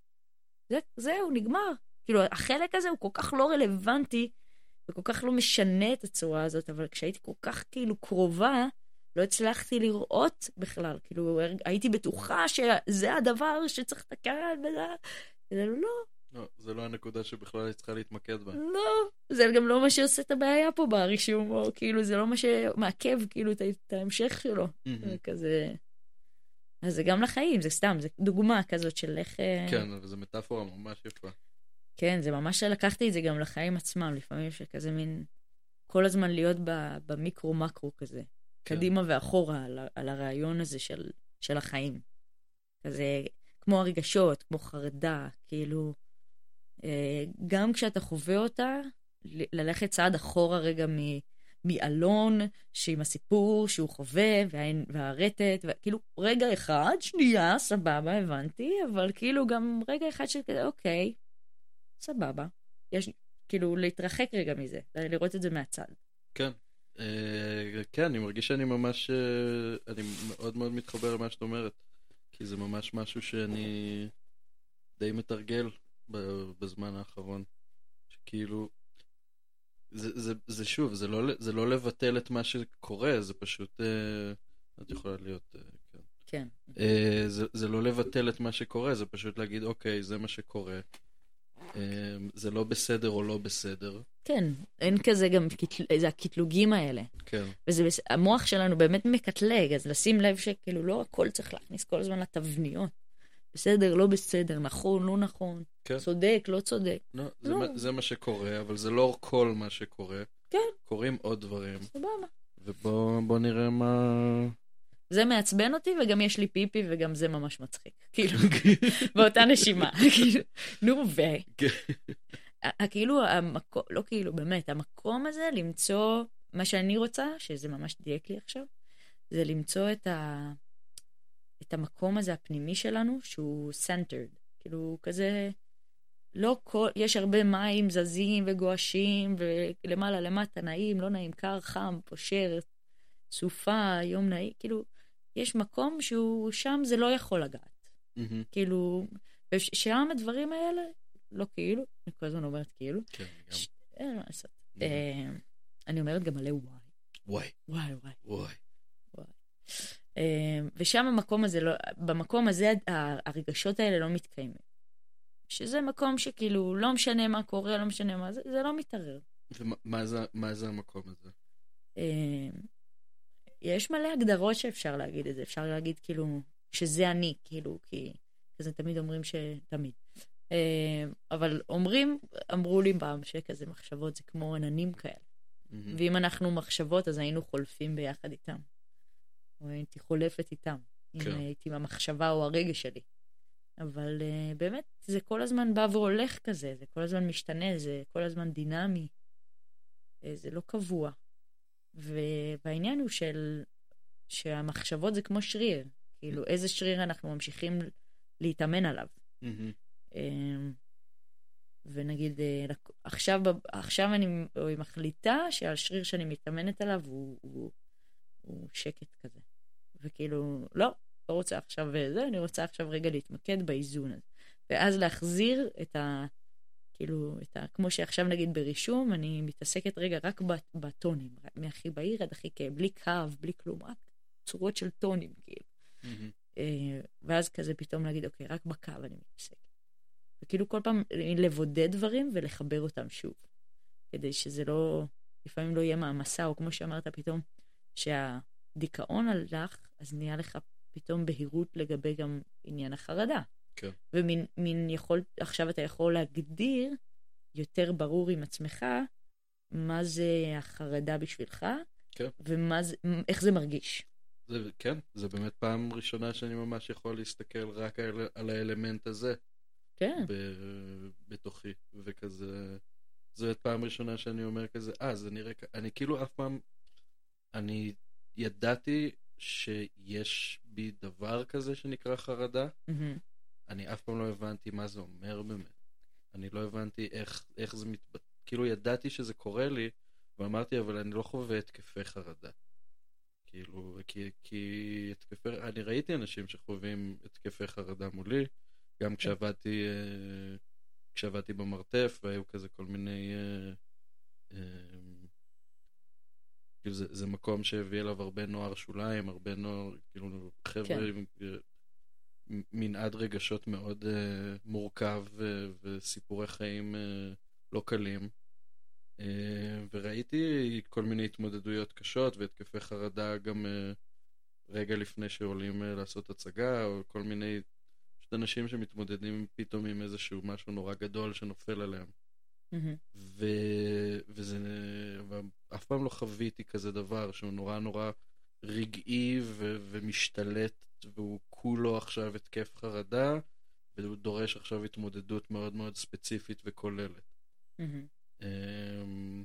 זה, זהו, נגמר. כאילו, החלק הזה הוא כל כך לא רלוונטי, וכל כך לא משנה את הצורה הזאת, אבל כשהייתי כל כך כאילו קרובה, לא הצלחתי לראות בכלל. כאילו, הייתי בטוחה שזה הדבר שצריך לתקן. וזה לא, לא, זה לא הנקודה שבכלל היא צריכה להתמקד בה. לא, זה גם לא מה שעושה את הבעיה פה ברישום, או כאילו זה לא מה שמעכב כאילו את, ההמשך שלו. זה כזה... אז זה גם לחיים, זה סתם, זה דוגמה כזאת של איך... אה, כן, אבל זו מטאפורה ממש יפה. כן, זה ממש לקחתי את זה גם לחיים עצמם, לפעמים שכזה מין... כל הזמן להיות במיקרו-מקרו כזה. כן. קדימה ואחורה על, על הרעיון הזה של, של החיים. כזה, כמו הרגשות, כמו חרדה, כאילו, גם כשאתה חווה אותה, ללכת צעד אחורה רגע מ... מאלון, שעם הסיפור שהוא חווה, וה- והרטט, וכאילו, רגע אחד, שנייה, סבבה, הבנתי, אבל כאילו גם רגע אחד של כזה, אוקיי, סבבה. יש, כאילו, להתרחק רגע מזה, לראות את זה מהצד. כן. אה, כן, אני מרגיש שאני ממש... אה, אני מאוד מאוד מתחבר למה שאת אומרת. כי זה ממש משהו שאני די מתרגל בזמן האחרון. שכאילו... זה, זה, זה שוב, זה לא, זה לא לבטל את מה שקורה, זה פשוט... אה, את יכולה להיות... אה, כן. כן. אה, זה, זה לא לבטל את מה שקורה, זה פשוט להגיד, אוקיי, זה מה שקורה. אה, זה לא בסדר או לא בסדר. כן, אין כזה גם, זה הקטלוגים האלה. כן, וזה, המוח שלנו באמת מקטלג, אז לשים לב שכאילו לא הכל צריך להכניס כל הזמן לתבניות. בסדר, לא בסדר, נכון, לא נכון, כן. צודק, לא צודק. לא, זה, לא. מה, זה מה שקורה, אבל זה לא כל מה שקורה. כן. קורים עוד דברים, סבבה. ובוא בוא נראה מה... זה מעצבן אותי, וגם יש לי פיפי, וגם זה ממש מצחיק. (laughs) כאילו, (laughs) באותה נשימה. (laughs) כאילו, נו, ו... ה- כאילו, המקום, לא כאילו, באמת, המקום הזה למצוא, מה שאני רוצה, שזה ממש דייק לי עכשיו, זה למצוא את, ה, את המקום הזה הפנימי שלנו, שהוא centered. כאילו, כזה, לא כל, יש הרבה מים זזים וגועשים, ולמעלה למטה נעים, לא נעים, קר, חם, פושר, סופה, יום נעים, כאילו, יש מקום שהוא, שם זה לא יכול לגעת. מהמם, כאילו, ושם הדברים האלה, לא כאילו, אני כל הזמן אומרת כאילו, כן, גם. ש- אין מה לעשות. מהמם. אה, אני אומרת גם מלא וואי, וואי, וואי, וואי. וואי. אה, ושם המקום הזה, לא, במקום הזה הרגשות האלה לא מתקיימים. שזה מקום שכאילו, לא משנה מה קורה, לא משנה מה זה, זה לא מתערער. ומה מה זה, מה זה המקום הזה? אה, יש מלא הגדרות שאפשר להגיד את זה, אפשר להגיד כאילו, שזה אני, כאילו, כי כזה תמיד אומרים ש... תמיד. אה, אבל אומרים, אמרו לי פעם שכזה מחשבות זה כמו עננים כאלה. מהמם, ואם אנחנו מחשבות, אז היינו חולפים ביחד איתם. הייתי חולפת איתם, אם כן. הייתי עם המחשבה או הרגש שלי. אבל uh, באמת, זה כל הזמן בא והולך כזה, זה כל הזמן משתנה, זה כל הזמן דינמי. Uh, זה לא קבוע. והעניין הוא של... שהמחשבות זה כמו שריר. כאילו, איזה שריר אנחנו ממשיכים להתאמן עליו. מהמם, אמ, ונגיד, אה, עכשיו, עכשיו אני מחליטה שהשריר שאני מתאמנת עליו הוא, הוא, הוא שקט כזה. וכאילו, לא, לא רוצה עכשיו אה, זה, אני רוצה עכשיו רגע להתמקד באיזון הזה. ואז להחזיר את ה... כאילו, את ה... כמו שעכשיו נגיד ברישום, אני מתעסקת רגע רק בטונים, מהכי בהיר עד הכי כאב, בלי קו, בלי כלום, רק צורות של טונים, כאילו. אה, ואז כזה פתאום להגיד, אוקיי, רק בקו אני מתעסק. וכאילו כל פעם לבודד דברים ולחבר אותם שוב. כדי שזה לא, לפעמים לא יהיה מעמסה, או כמו שאמרת פתאום, שהדיכאון הלך, אז נהיה לך פתאום בהירות לגבי גם עניין החרדה. כן. ומין מין יכול, עכשיו אתה יכול להגדיר יותר ברור עם עצמך מה זה החרדה בשבילך, כן. ומה זה, איך זה מרגיש. זה, כן, זה באמת פעם ראשונה שאני ממש יכול להסתכל רק על, על האלמנט הזה כן. ב, בתוכי, וכזה, זו באמת פעם ראשונה שאני אומר כזה, אה, זה נראה, אני כאילו אף פעם, אני ידעתי שיש בי דבר כזה שנקרא חרדה, מהמם. אני אף פעם לא הבנתי מה זה אומר באמת. אני לא הבנתי איך, איך זה מתבטא, כאילו ידעתי שזה קורה לי, ואמרתי, אבל אני לא חווה התקפי חרדה. כאילו, כי, כי התקפי, אני ראיתי אנשים שחווים התקפי חרדה מולי, גם כשעבדתי, אה, כשעבדתי במרתף, והיו כזה כל מיני... כאילו זה, זה מקום שהביא אליו הרבה נוער שוליים, הרבה נוער, כאילו חבר'ה כן. עם אה, מנעד רגשות מאוד אה, מורכב ו- וסיפורי חיים אה, לא קלים. אה, וראיתי כל מיני התמודדויות קשות והתקפי חרדה גם אה, רגע לפני שעולים אה, לעשות הצגה, או כל מיני, פשוט אנשים שמתמודדים פתאום עם איזשהו משהו נורא גדול שנופל עליהם. ו... וזה... ואף פעם לא חוויתי כזה דבר שהוא נורא נורא רגעי ו... ומשתלט והוא כולו עכשיו התקף חרדה והוא דורש עכשיו התמודדות מאוד מאוד ספציפית וכוללת. מהמם. אמ,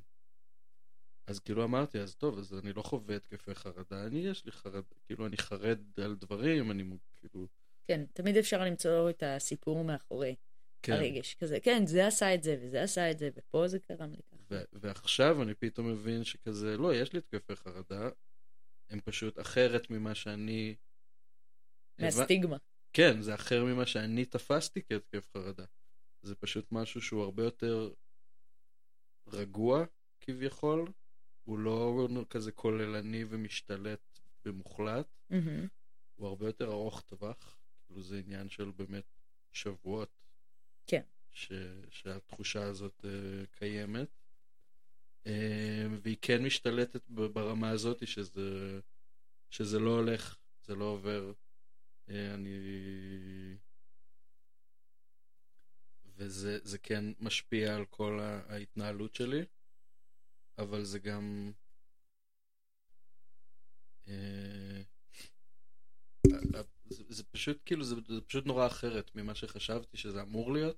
אז כאילו אמרתי, אז טוב, אז אני לא חווה התקפי חרדה, אני יש לי חרד, כאילו אני חרד על דברים, אני כאילו... כן, תמיד אפשר למצוא את הסיפור מאחורי כן. הרגש. כזה, כן, זה עשה את זה, וזה עשה את זה, ופה זה קרם לי ככה. ו- ועכשיו אני פתאום מבין שכזה, לא, יש לי התקפי חרדה, הם פשוט אחרת ממה שאני... מהסטיגמה. כן, זה אחר ממה שאני תפסתי כהתקף חרדה. זה פשוט משהו שהוא הרבה יותר רגוע, כביכול. הוא לא כזה כוללני ומשתלט במוחלט. מהמם. הוא הרבה יותר ארוך טווח. כאילו זה עניין של באמת שבועות. כן. ש... שהתחושה הזאת uh, קיימת. Uh, והיא כן משתלטת ברמה הזאת שזה, שזה לא הולך, זה לא עובר. Uh, אני... וזה זה כן משפיע על כל ההתנהלות שלי, אבל זה גם... אה, אה, זה, זה פשוט כאילו, זה, זה פשוט נורא אחרת ממה שחשבתי שזה אמור להיות.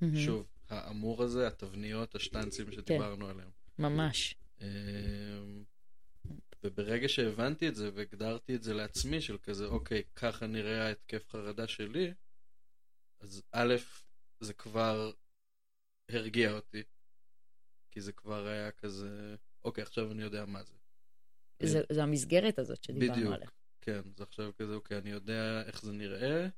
מהמם. שוב, האמור הזה, התבניות, השטנצים שדיברנו עליהם. ממש. אמ, וברגע שהבנתי את זה והגדרתי את זה לעצמי, של כזה, אוקיי, ככה נראה ההתקף חרדה שלי, אז א', זה כבר הרגיע אותי. כי זה כבר היה כזה, אוקיי, עכשיו אני יודע מה זה. זה, זה המסגרת הזאת שדיברנו בדיוק. עליה. כן, זה עכשיו כזה, אוקיי, אני יודע איך זה נראה,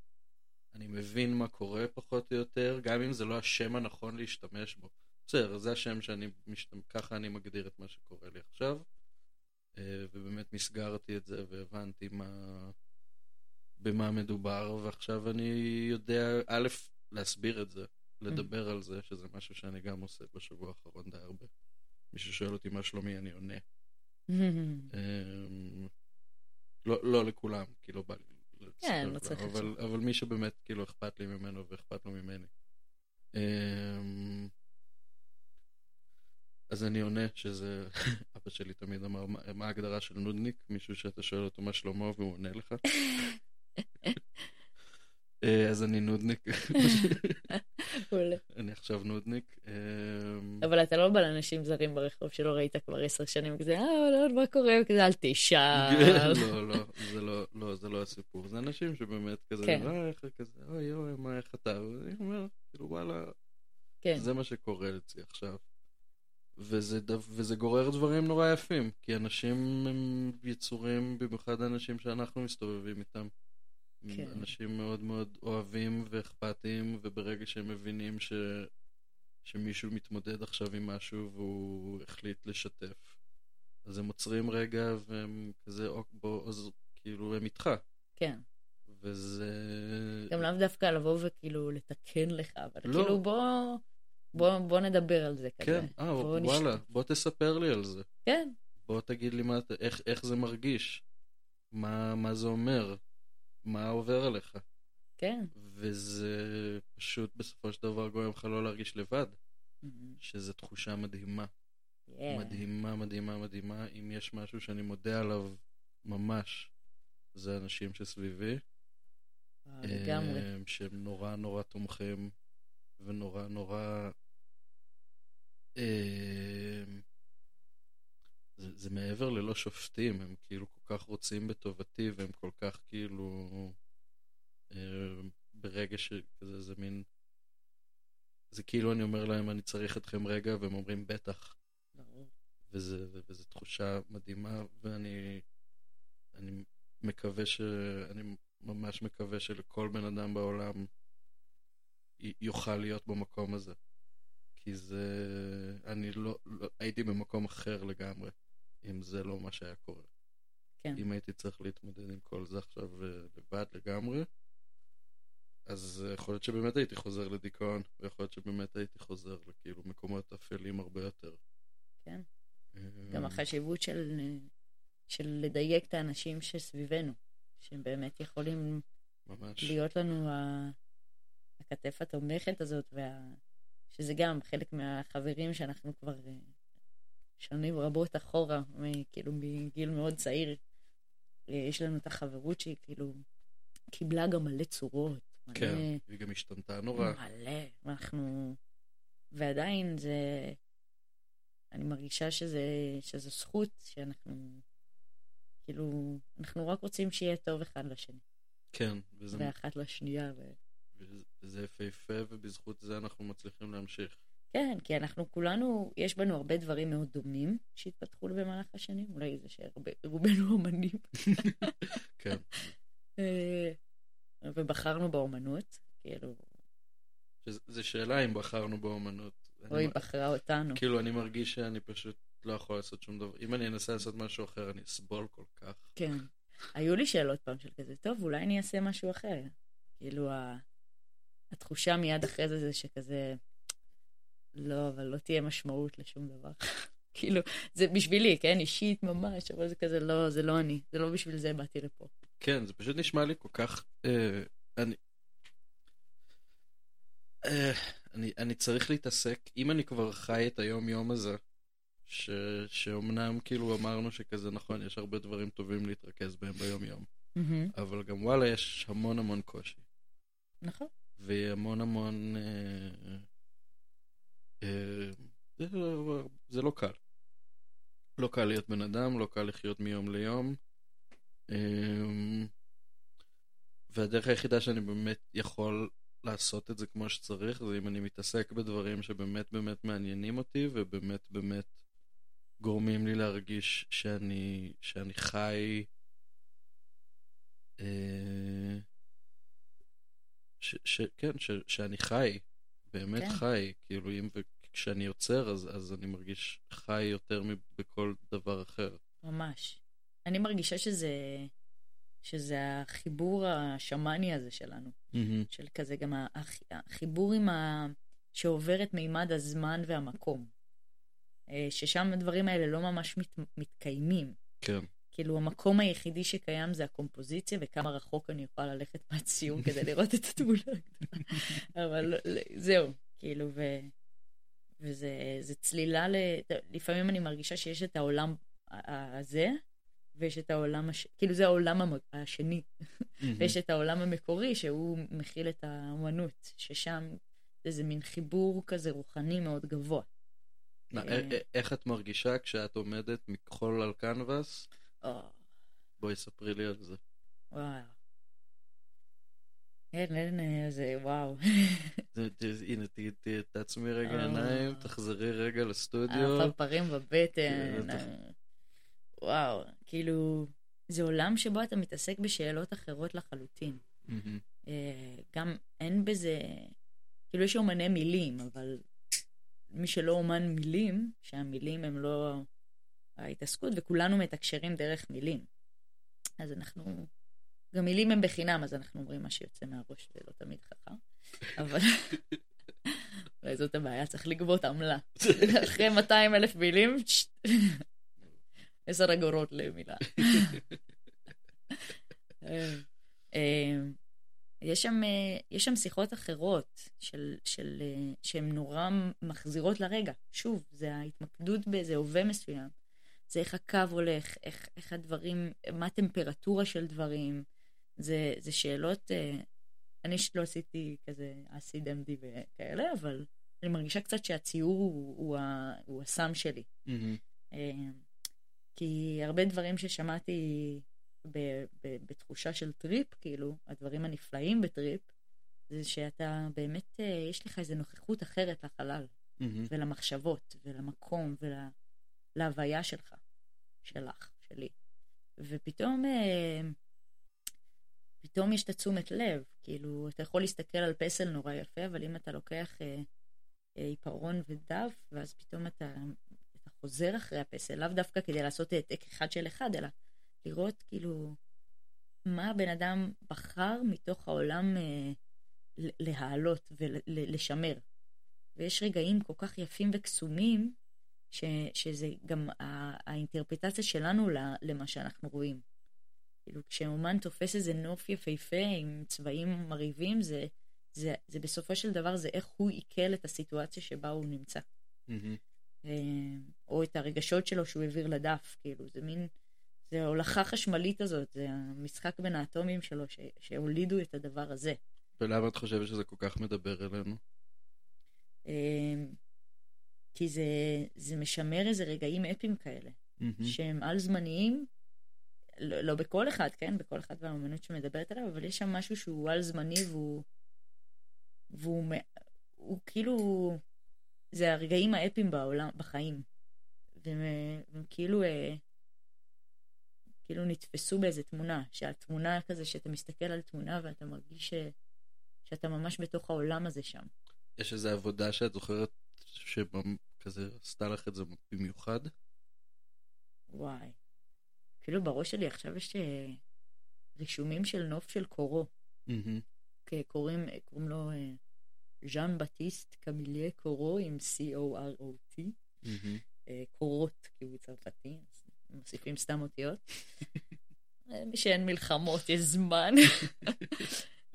אני מבין מה קורה פחות או יותר, גם אם זה לא השם הנכון להשתמש בו. בסדר, זה השם שאני, משתמש, ככה אני מגדיר את מה שקורה לי עכשיו, אה, ובאמת מסגרתי את זה והבנתי מה, במה מדובר, ועכשיו אני יודע, א', להסביר את זה, לדבר על זה, שזה משהו שאני גם עושה בשבוע האחרון די הרבה. מישהו שואל אותי מה שלומי, אני עונה. (laughs) לא, לא לכולם, כי לא בא לי כן, לא צריך אבל. אבל מי שבאמת כאילו אכפת לי ממנו ואכפת לו ממני. אמ, אז אני עונה שזה, (laughs) אבא שלי תמיד אמר, "מה- מה ההגדרה של נודניק? מישהו שאתה שואל אותו מה שלמה והוא עונה לך. (laughs) אה, אז אני נודניק. אני עכשיו נודניק. אמ, אבל אתה לא בא לאנשים זרים ברחוב שלא ראית כבר עשר שנים, כזה, אה, לא, מה קורה? כזה, אל תשאל. לא, לא, זה לא, לא, זה לא הסיפור. זה אנשים שבאמת כזה, כן. אה, איך כזה, אוי, אוי, מה, איך אתה? ואני אומר, כאילו, וואלה, כן, זה מה שקורה אצלי עכשיו. וזה גורר דברים נורא יפים, כי אנשים הם יצורים, במיוחד האנשים שאנחנו מסתובבים איתם. כן. אנשים מאוד מאוד אוהבים ואכפתיים, וברגע שהם מבינים ש... שמישהו מתמודד עכשיו עם משהו והוא החליט לשתף, אז הם עוצרים רגע והם כזה, "אוק, בוא, אז כאילו, הם איתך. כן. וזה... גם לאו דווקא לבוא וכאילו לתקן לך, אבל לא. כאילו בוא, בוא, בוא נדבר על זה כזה. כן, אה, בוא וואלה, נשת- בוא תספר לי על זה. כן, בוא תגיד לי מה, איך, איך זה מרגיש, מה, מה זה אומר, מה עובר עליך. כן. וזה פשוט בסופו של דבר גורם לך לא להרגיש לבד, מהמם. שזו תחושה מדהימה. כן. מדהימה, מדהימה, מדהימה. אם יש משהו שאני מודה עליו ממש, זה האנשים שסביבי. אה, לגמרי. אה, שהם נורא נורא תומכים, ונורא נורא... אה, זה, זה מעבר ללא שופטים, הם כאילו כל כך רוצים בטובתי, והם כל כך כאילו... אה, ברגע שכזה זה מין... זה כאילו אני אומר להם, אני צריך אתכם רגע, והם אומרים, בטח. וזה, וזו תחושה מדהימה, ואני אני מקווה ש... אני ממש מקווה שלכל בן אדם בעולם יוכל להיות במקום הזה. כי זה... אני לא... לא... הייתי במקום אחר לגמרי, אם זה לא מה שהיה קורה. כן. אם הייתי צריך להתמודד עם כל זה עכשיו אה, לבד לגמרי, אז אה, יכול להיות שבאמת הייתי חוזר לדיכאון, ויכול להיות שבאמת הייתי חוזר לכאילו מקומות אפלים הרבה יותר. כן. אה, גם החשיבות של, של לדייק את האנשים שסביבנו, שהם באמת יכולים ממש. להיות לנו ה- הכתף התומכת הזאת, וה... שזה גם חלק מהחברים שאנחנו כבר שנים רבות אחורה, כאילו מגיל מאוד צעיר. אה, יש לנו את החברות שהיא כאילו קיבלה גם מלא צורות. מלא, כן, היא גם השתנתה נורא. מלא, ואנחנו... ועדיין זה... אני מרגישה שזה, שזה זכות שאנחנו... כאילו, אנחנו רק רוצים שיהיה טוב אחד לשני, כן, וזה, ואחת לשנייה. ו... וזה יפהפה, ובזכות זה אנחנו מצליחים להמשיך. כן, כי אנחנו כולנו, יש בנו הרבה דברים מאוד דומים שהתפתחו במהלך השנים, אולי זה שרובנו אומנים, כן, (laughs) אה, ובחרנו באומנות, כאילו, זה שאלה אם בחרנו באומנות. או היא בחרה אותנו. כאילו, אני מרגיש שאני פשוט לא יכול לעשות שום דבר. אם אני אנסה לעשות משהו אחר, אני אסבול כל כך. כן. היו לי שאלות פעם של כזה, טוב, אולי אני אעשה משהו אחר. כאילו. התחושה מיד אחרי זה זה שכזה, לא, אבל לא תהיה משמעות לשום דבר. (laughs) כאילו, זה בשבילי, כן, אישית ממש, אבל זה כזה, לא, זה לא אני, זה לא בשביל זה באתי לפה. כן, זה פשוט נשמע לי כל כך... אה, אני... אה, אני, אני צריך להתעסק, אם אני כבר חי את היום-יום הזה, ש, שאומנם כאילו אמרנו שכזה נכון, יש הרבה דברים טובים להתרכז בהם ביום-יום, אבל גם וואלה, יש המון המון קושי. נכון. והמון המון... אה, זה, לא- זה לא קל. לא קל להיות בן אדם, לא קל לחיות מיום ליום. אה, והדרך היחידה שאני באמת יכול לעשות את זה כמו שצריך, זה אם אני מתעסק בדברים שבאמת באמת מעניינים אותי, ובאמת באמת גורמים לי להרגיש שאני, שאני חי... אה, ש, ש, כן, ש, שאני חי, באמת כן. חי, כאילו אם וכשאני יוצר אז, אז אני מרגיש חי יותר מבכל דבר אחר. ממש. אני מרגישה שזה, שזה החיבור השמאני הזה שלנו. של כזה גם הח- החיבור עם ה... שעובר את מימד הזמן והמקום. אה, ששם הדברים האלה לא ממש מת... מתקיימים. כן, כאילו המקום היחידי שקיים זה הקומפוזיציה וכמה רחוק אני יכולה ללכת מהציור כדי לראות את התמונה הגדולה. אבל לא- לא- זהו, כאילו, ו... וזה זה צלילה ל... לפעמים אני מרגישה שיש את העולם הזה, ויש את העולם, הש... כאילו זה העולם המ- השני, ויש את העולם המקורי שהוא מכיל את האומנות, ששם זה איזה מין חיבור כזה רוחני מאוד גבוה. מה, איך את מרגישה כשאת עומדת מכחול על קנבס? בואי ספרי לי על זה. וואו. אין, אין, אה, זה וואו. (laughs) הנה, תעצמי רגע אה. עיניים, תחזרי רגע לסטודיו. הפרפרים בבטן. כן. אה, וואו, כאילו, זה עולם שבו אתה מתעסק בשאלות אחרות לחלוטין. אה, גם אין בזה, כאילו יש אומני מילים, אבל מי שלא אומן מילים, שהמילים הם לא ההתעסקות, וכולנו מתקשרים דרך מילים. אז אנחנו, גם מילים הם בחינם, אז אנחנו אומרים מה שיוצא מהראש, זה לא תמיד חכם, אבל (laughs) אולי זאת הבעיה, צריך לגבות עמלה. אחרי 200 אלף מילים, עשר אגורות למילה. אה, אה, יש שם, אה, יש שם שיחות אחרות של, של, שהן נורא מחזירות לרגע. שוב, זה ההתמקדות באיזה הווה מסוים. זה איך הקו הולך, איך, איך הדברים, מה הטמפרטורה של דברים. זה, זה שאלות, אה, אני לא עשיתי כזה אסיד MD וכאלה, אבל אני מרגישה קצת שהציור הוא, הוא, ה- הוא הסם שלי. מהמם. אה, כי הרבה דברים ששמעתי ב- ב- בתחושה של טריפ, כאילו, הדברים הנפלאים בטריפ, זה שאתה באמת, אה, יש לך איזו נוכחות אחרת לחלל, מהמם. ולמחשבות, ולמקום, ולהוויה שלך, שלך, שלי. ופתאום, אה, פתאום יש את התשומת לב, כאילו, אתה יכול להסתכל על פסל נורא יפה, אבל אם אתה לוקח אה, אה, עיפרון ודף, ואז פתאום אתה, אתה חוזר אחרי הפסל, לאו דווקא כדי לעשות העתק אחד של אחד, אלא לראות כאילו מה הבן אדם בחר מתוך העולם אה, להעלות ולשמר. ויש רגעים כל כך יפים וקסומים, ש, שזה גם האינטרפטציה שלנו למה שאנחנו רואים. כאילו, כשאומן תופס איזה נוף יפהפה עם צבעים מרהיבים, זה, זה, זה בסופו של דבר, זה איך הוא עיכל את הסיטואציה שבה הוא נמצא. אה, או את הרגשות שלו שהוא העביר לדף, כאילו, זה מין, זה ההולכה חשמלית הזאת, זה המשחק בין האטומים שלו ש, שהולידו את הדבר הזה. ולמה את חושבת שזה כל כך מדבר אלינו? כי זה, זה משמר איזה רגעים אפיים כאלה, מהמם. שהם על-זמניים, לא, לא בכל אחד, כן? בכל אחד והאומנות שמדברת עליו, אבל יש שם משהו שהוא על-זמני והוא, והוא מ- הוא כאילו, זה הרגעים האפיים בעולם, בחיים. והם, והם כאילו, אה, כאילו נתפסו באיזה תמונה, שהתמונה כזה, שאתה מסתכל על תמונה ואתה מרגיש ש, שאתה ממש בתוך העולם הזה שם. יש איזו עבודה שאת זוכרת שכזה עשתה לך את זה במיוחד? וואי. כאילו בראש שלי עכשיו יש אה, רישומים של נוף של קורו. קוראים, קוראים לו אה, ז'אן בטיסט קמיליה קורו עם C-O-R-O-T. אה, קורות, כי הוא צרפתי, אז מוסיפים סתם אותיות. מי שאין מלחמות, יש זמן. (laughs)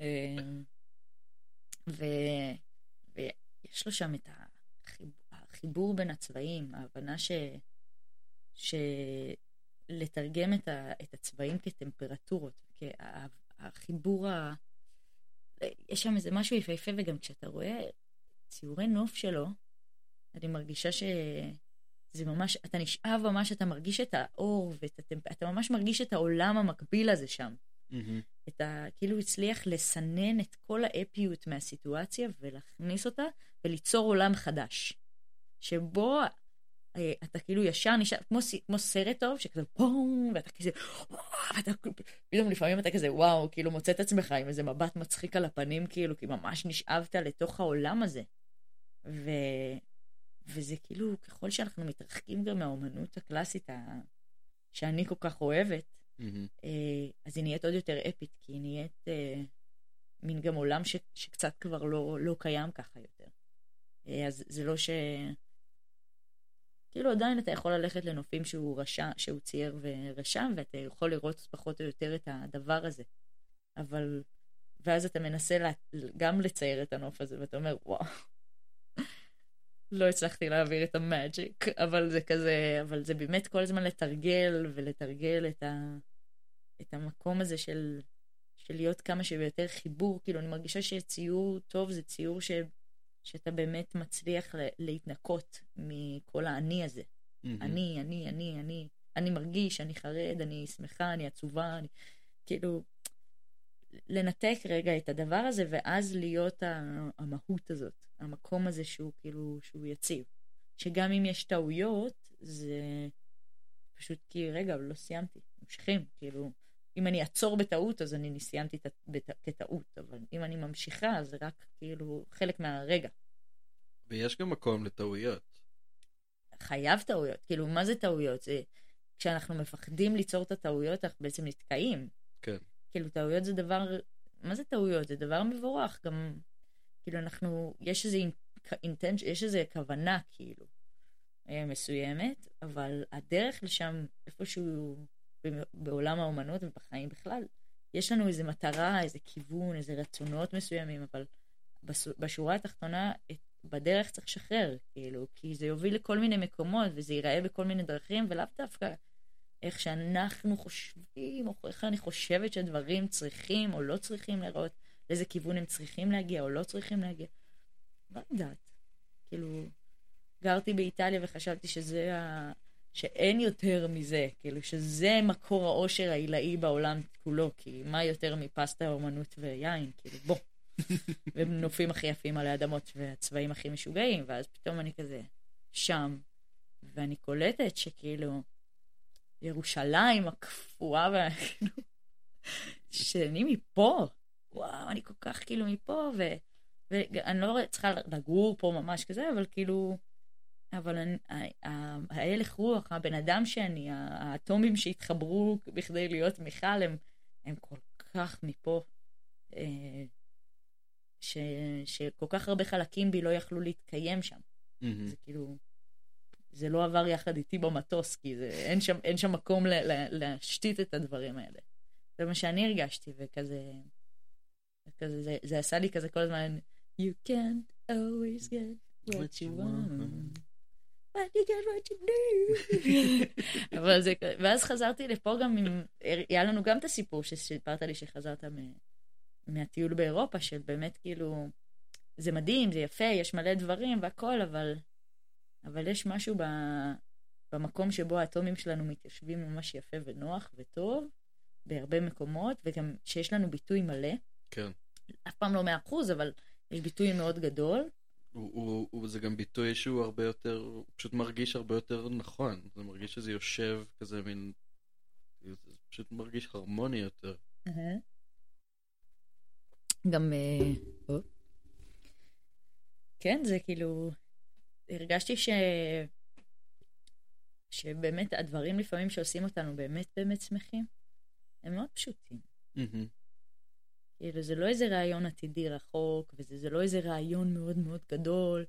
ו- ויש לו שם את החיב- החיבור בין הצבעים, ההבנה ש... שלתרגם את, ה... את הצבעים כטמפרטורות, כי ה- החיבור ה... יש שם איזה משהו יפהפה, וגם כשאתה רואה ציורי נוף שלו, אני מרגישה ש... זה ממש, אתה נשאב ממש, אתה מרגיש את האור, ואת הטמפ... אתה ממש מרגיש את העולם המקביל הזה שם. מהמם. את ה... כאילו הצליח לסנן את כל האפיות מהסיטואציה ולהכניס אותה וליצור עולם חדש. שבו אה, אתה כאילו ישר נשאר, כמו, כמו סרט טוב, שכזה בום, ואתה כזה, ואתה פתאום לפעמים אתה כזה, וואו, כאילו מוצא את עצמך עם איזה מבט מצחיק על הפנים, כאילו, כי ממש נשאבת לתוך העולם הזה. ו... וזה כאילו, ככל שאנחנו מתרחקים גם מהאומנות הקלאסית ה... שאני כל כך אוהבת. אה, אז היא נהיית עוד יותר אפית, כי היא נהיית אה, מין גם עולם ש, שקצת כבר לא, לא קיים ככה יותר. אה, אז זה לא ש... כאילו עדיין אתה יכול ללכת לנופים שהוא רשם, שהוא צייר ורשם, ואתה יכול לראות פחות או יותר את הדבר הזה. אבל... ואז אתה מנסה לה, גם לצייר את הנוף הזה, ואתה אומר, וואו, לא הצלחתי להעביר את המאג'יק, אבל זה כזה, אבל זה באמת כל הזמן לתרגל ולתרגל את, ה, את המקום הזה של, של להיות כמה שיותר חיבור, כאילו אני מרגישה שציור טוב זה ציור ש, שאתה באמת מצליח להתנקות מכל האני הזה. מהמם. אני, אני, אני, אני, אני מרגיש, אני חרד, אני שמחה, אני עצובה, אני... כאילו, לנתק רגע את הדבר הזה, ואז להיות המהות הזאת, המקום הזה שהוא כאילו, שהוא יציב. שגם אם יש טעויות, זה פשוט כי, רגע, לא סיימתי, ממשיכים, כאילו, אם אני אעצור בטעות, אז אני בת- כטעות, אבל אם אני ממשיכה, אז זה רק כאילו חלק מהרגע. ויש גם מקום לטעויות. חייב טעויות, כאילו, מה זה טעויות? זה כשאנחנו מפחדים ליצור את הטעויות, אנחנו בעצם נתקעים. כן. כאילו, טעויות זה דבר, מה זה טעויות? זה דבר מבורך, גם, כאילו, אנחנו, יש איזה אינטנש, יש איזה כוונה, כאילו, אה, מסוימת, אבל הדרך לשם, איפשהו בעולם האומנות ובחיים בכלל, יש לנו איזה מטרה, איזה כיוון, איזה רצונות מסוימים, אבל בשורה התחתונה, בדרך צריך לשחרר, כאילו, כי זה יוביל לכל מיני מקומות, וזה ייראה בכל מיני דרכים, ולאו דווקא איך שאנחנו חושבים, או איך אני חושבת שדברים צריכים או לא צריכים להיראות, לאיזה כיוון הם צריכים להגיע או לא צריכים להגיע. לא יודעת. כאילו, גרתי באיטליה וחשבתי שזה. שאין יותר מזה, כאילו שזה מקור האושר העילאי בעולם כולו, כי מה יותר מפסטה, אומנות ויין, כאילו בוא. (laughs) ונופים הכי יפים על האדמות והצבעים הכי משוגעים, ואז פתאום אני כזה שם, ואני קולטת שכאילו ירושלים הקפואה, וכאילו, (laughs) שאני מפה, וואו, אני כל כך כאילו מפה, ו... ואני לא צריכה לגור פה ממש כזה, אבל כאילו, אבל ההלך רוח, הבן אדם שאני, האטומים שהתחברו בכדי להיות מיכל, הם, הם כל כך מפה, אה, ש, שכל כך הרבה חלקים בי לא יכלו להתקיים שם. מהמם. זה כאילו, זה לא עבר יחד איתי במטוס, כי זה, אין, שם, אין שם מקום ל, ל, להשתית את הדברים האלה. זה מה שאני הרגשתי, וכזה, וכזה זה, זה עשה לי כזה כל הזמן, you can't always get what you want. Get what you need. אבל זה, ואז חזרתי לפה גם עם, היה לנו גם את הסיפור שסיפרת לי שחזרת מ, מהטיול באירופה, של באמת כאילו, זה מדהים, זה יפה, יש מלא דברים והכל, אבל, אבל יש משהו ב, במקום שבו האטומים שלנו מתיישבים ממש יפה ונוח וטוב, בהרבה מקומות, וגם שיש לנו ביטוי מלא, כן. אף פעם לא מאה אחוז, אבל יש ביטוי מאוד גדול. הוא, הוא, הוא, זה גם ביטוי שהוא הרבה יותר, הוא פשוט מרגיש הרבה יותר נכון. זה מרגיש שזה יושב כזה מין, זה פשוט מרגיש הרמוני יותר. גם, אה. כן, זה כאילו, הרגשתי ש... שבאמת הדברים לפעמים שעושים אותנו באמת באמת שמחים, הם מאוד פשוטים. מהמם. כאילו, זה לא איזה רעיון עתידי רחוק, וזה זה לא איזה רעיון מאוד מאוד גדול.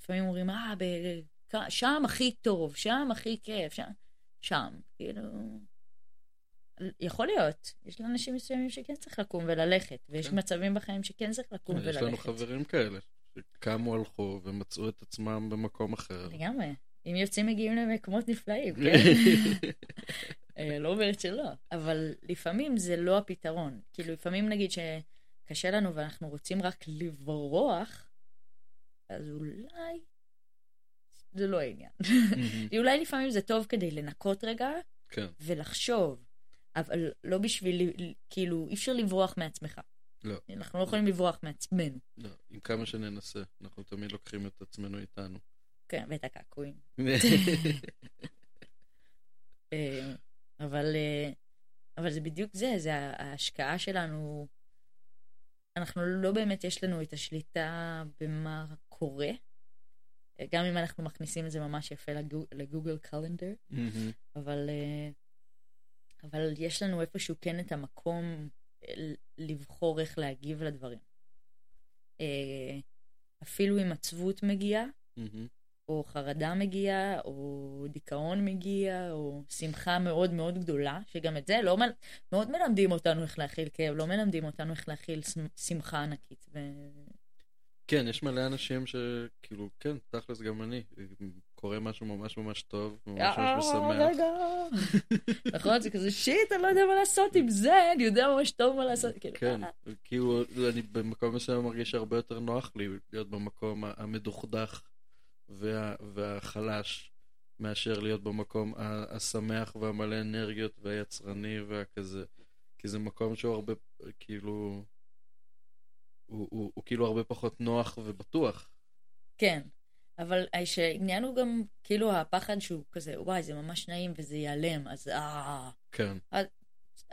לפעמים אומרים, אה, ב- שם הכי טוב, שם הכי כיף, שם, שם, כאילו... יכול להיות, יש לאנשים מסוימים שכן צריך לקום וללכת, ויש כן. מצבים בחיים שכן צריך לקום יש וללכת. לנו חברים כאלה, שקמו, הלכו ומצאו את עצמם במקום אחר. לגמרי. אם יוצאים מגיעים למקומות נפלאים, כן? (laughs) אה, לא אומרת שלא, אבל לפעמים זה לא הפתרון. כאילו, לפעמים נגיד שקשה לנו ואנחנו רוצים רק לברוח, אז אולי זה לא העניין. (laughs) אולי לפעמים זה טוב כדי לנקות רגע כן, ולחשוב, אבל לא בשביל, כאילו, אי אפשר לברוח מעצמך. לא. אנחנו לא יכולים לברוח מעצמנו. לא, עם כמה שננסה, אנחנו תמיד לוקחים את עצמנו איתנו. כן, ואת הקעקועים. (laughs) (laughs) אבל, אה, אבל זה בדיוק זה, זה ההשקעה שלנו. אנחנו לא באמת יש לנו את השליטה במה קורה. גם אם אנחנו מכניסים את זה ממש יפה לגוג, לגוגל קלנדר, מהמם. אבל, אה, אבל יש לנו איפשהו כן את המקום אה, לבחור איך להגיב לדברים. אפילו אם עצבות מגיעה, מהמם. או חרדה מגיעה, או דיכאון מגיע, או שמחה מאוד מאוד גדולה, שגם את זה לא מל... מאוד מלמדים אותנו איך להכיל כאב, לא מלמדים אותנו איך להכיל שמ- שמחה ענקית. ו... כן, יש מלא אנשים שכאילו, כן, תכלס גם אני, קורה משהו ממש ממש טוב, ממש ממש משמח. רגע. נכון, זה כזה שיט, אני לא יודע מה לעשות עם זה, אני יודע ממש טוב מה לעשות. כאילו, כן, אה, כאילו, אני במקום מסוים מרגיש הרבה יותר נוח לי להיות במקום המדוכדך וה, והחלש, מאשר להיות במקום השמח והמלא אנרגיות והיצרני והכזה. כי זה מקום שהוא הרבה, כאילו... הוא, הוא, הוא כאילו הרבה פחות נוח ובטוח. כן, אבל העניין הוא גם, כאילו, הפחד שהוא כזה, וואי, זה ממש נעים וזה ייעלם, אז אה... כן.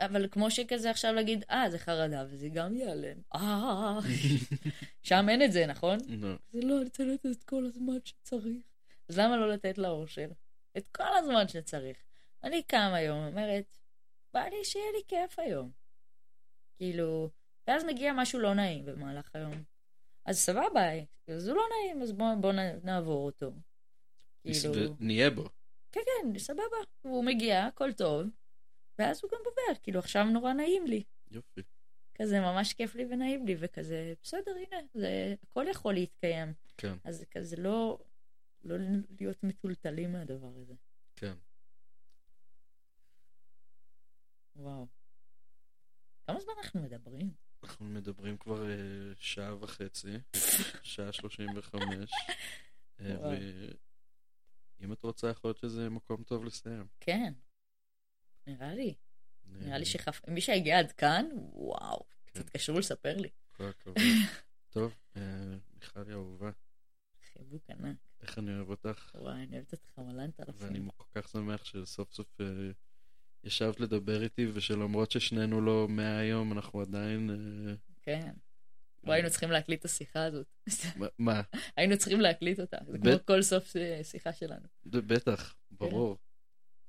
אבל כמו שכזה עכשיו להגיד, אה, זה חרדה, וזה גם ייעלם. אה... שם אין את זה, נכון? לא. זה לא, אני צריך לתת את כל הזמן שצריך. אז למה לא לתת לאושר? את כל הזמן שצריך. אני קם היום, אומרת, בא לי שיהיה לי כיף היום. כאילו, ואז מגיע משהו לא נעים במהלך היום. אז סבבה, אז הוא לא נעים, אז בואו בוא נעבור אותו. כאילו... נהיה בו. כן, כן, סבבה. הוא מגיע, הכל טוב, ואז הוא גם עובר, כאילו עכשיו נורא נעים לי. יופי. כזה ממש כיף לי ונעים לי, וכזה, בסדר, הנה, זה, הכל יכול להתקיים. כן. אז כזה לא, לא להיות מטולטלים מהדבר הזה. כן. וואו. כמה זמן אנחנו מדברים? אנחנו מדברים כבר uh, שעה וחצי, (laughs) שעה שלושים וחמש. אה, ואם את רוצה, יכול להיות שזה מקום טוב לסיים. כן, נראה לי. נראה לי שחפ... מי שהגיע עד כאן, וואו, כן. תתקשרו לספר לי. כל הכבוד. (laughs) טוב, אה, מיכלי אהובה. חיבוק ענק. איך אני אוהב אותך. וואי, אני אוהבת אותך מלנת אלפים. ואני כל כך שמח שסוף סוף ישבת לדבר איתי, ושלמרות ששנינו לא מהיום, אנחנו עדיין... אה, כן. לא היינו צריכים להקליט את השיחה הזאת. מה? (laughs) היינו צריכים להקליט אותה. זה כמו כל סוף אה, שיחה שלנו. בטח, ברור.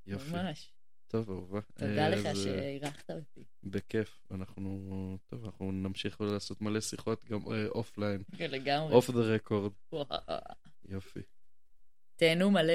יופי. ממש. טוב, אהובה. תודה אה, לך שאירחת אותי. בכיף. אנחנו, טוב, אנחנו נמשיך לעשות מלא שיחות גם offline. כן, לגמרי. off the record. יופי. תהנו מלא.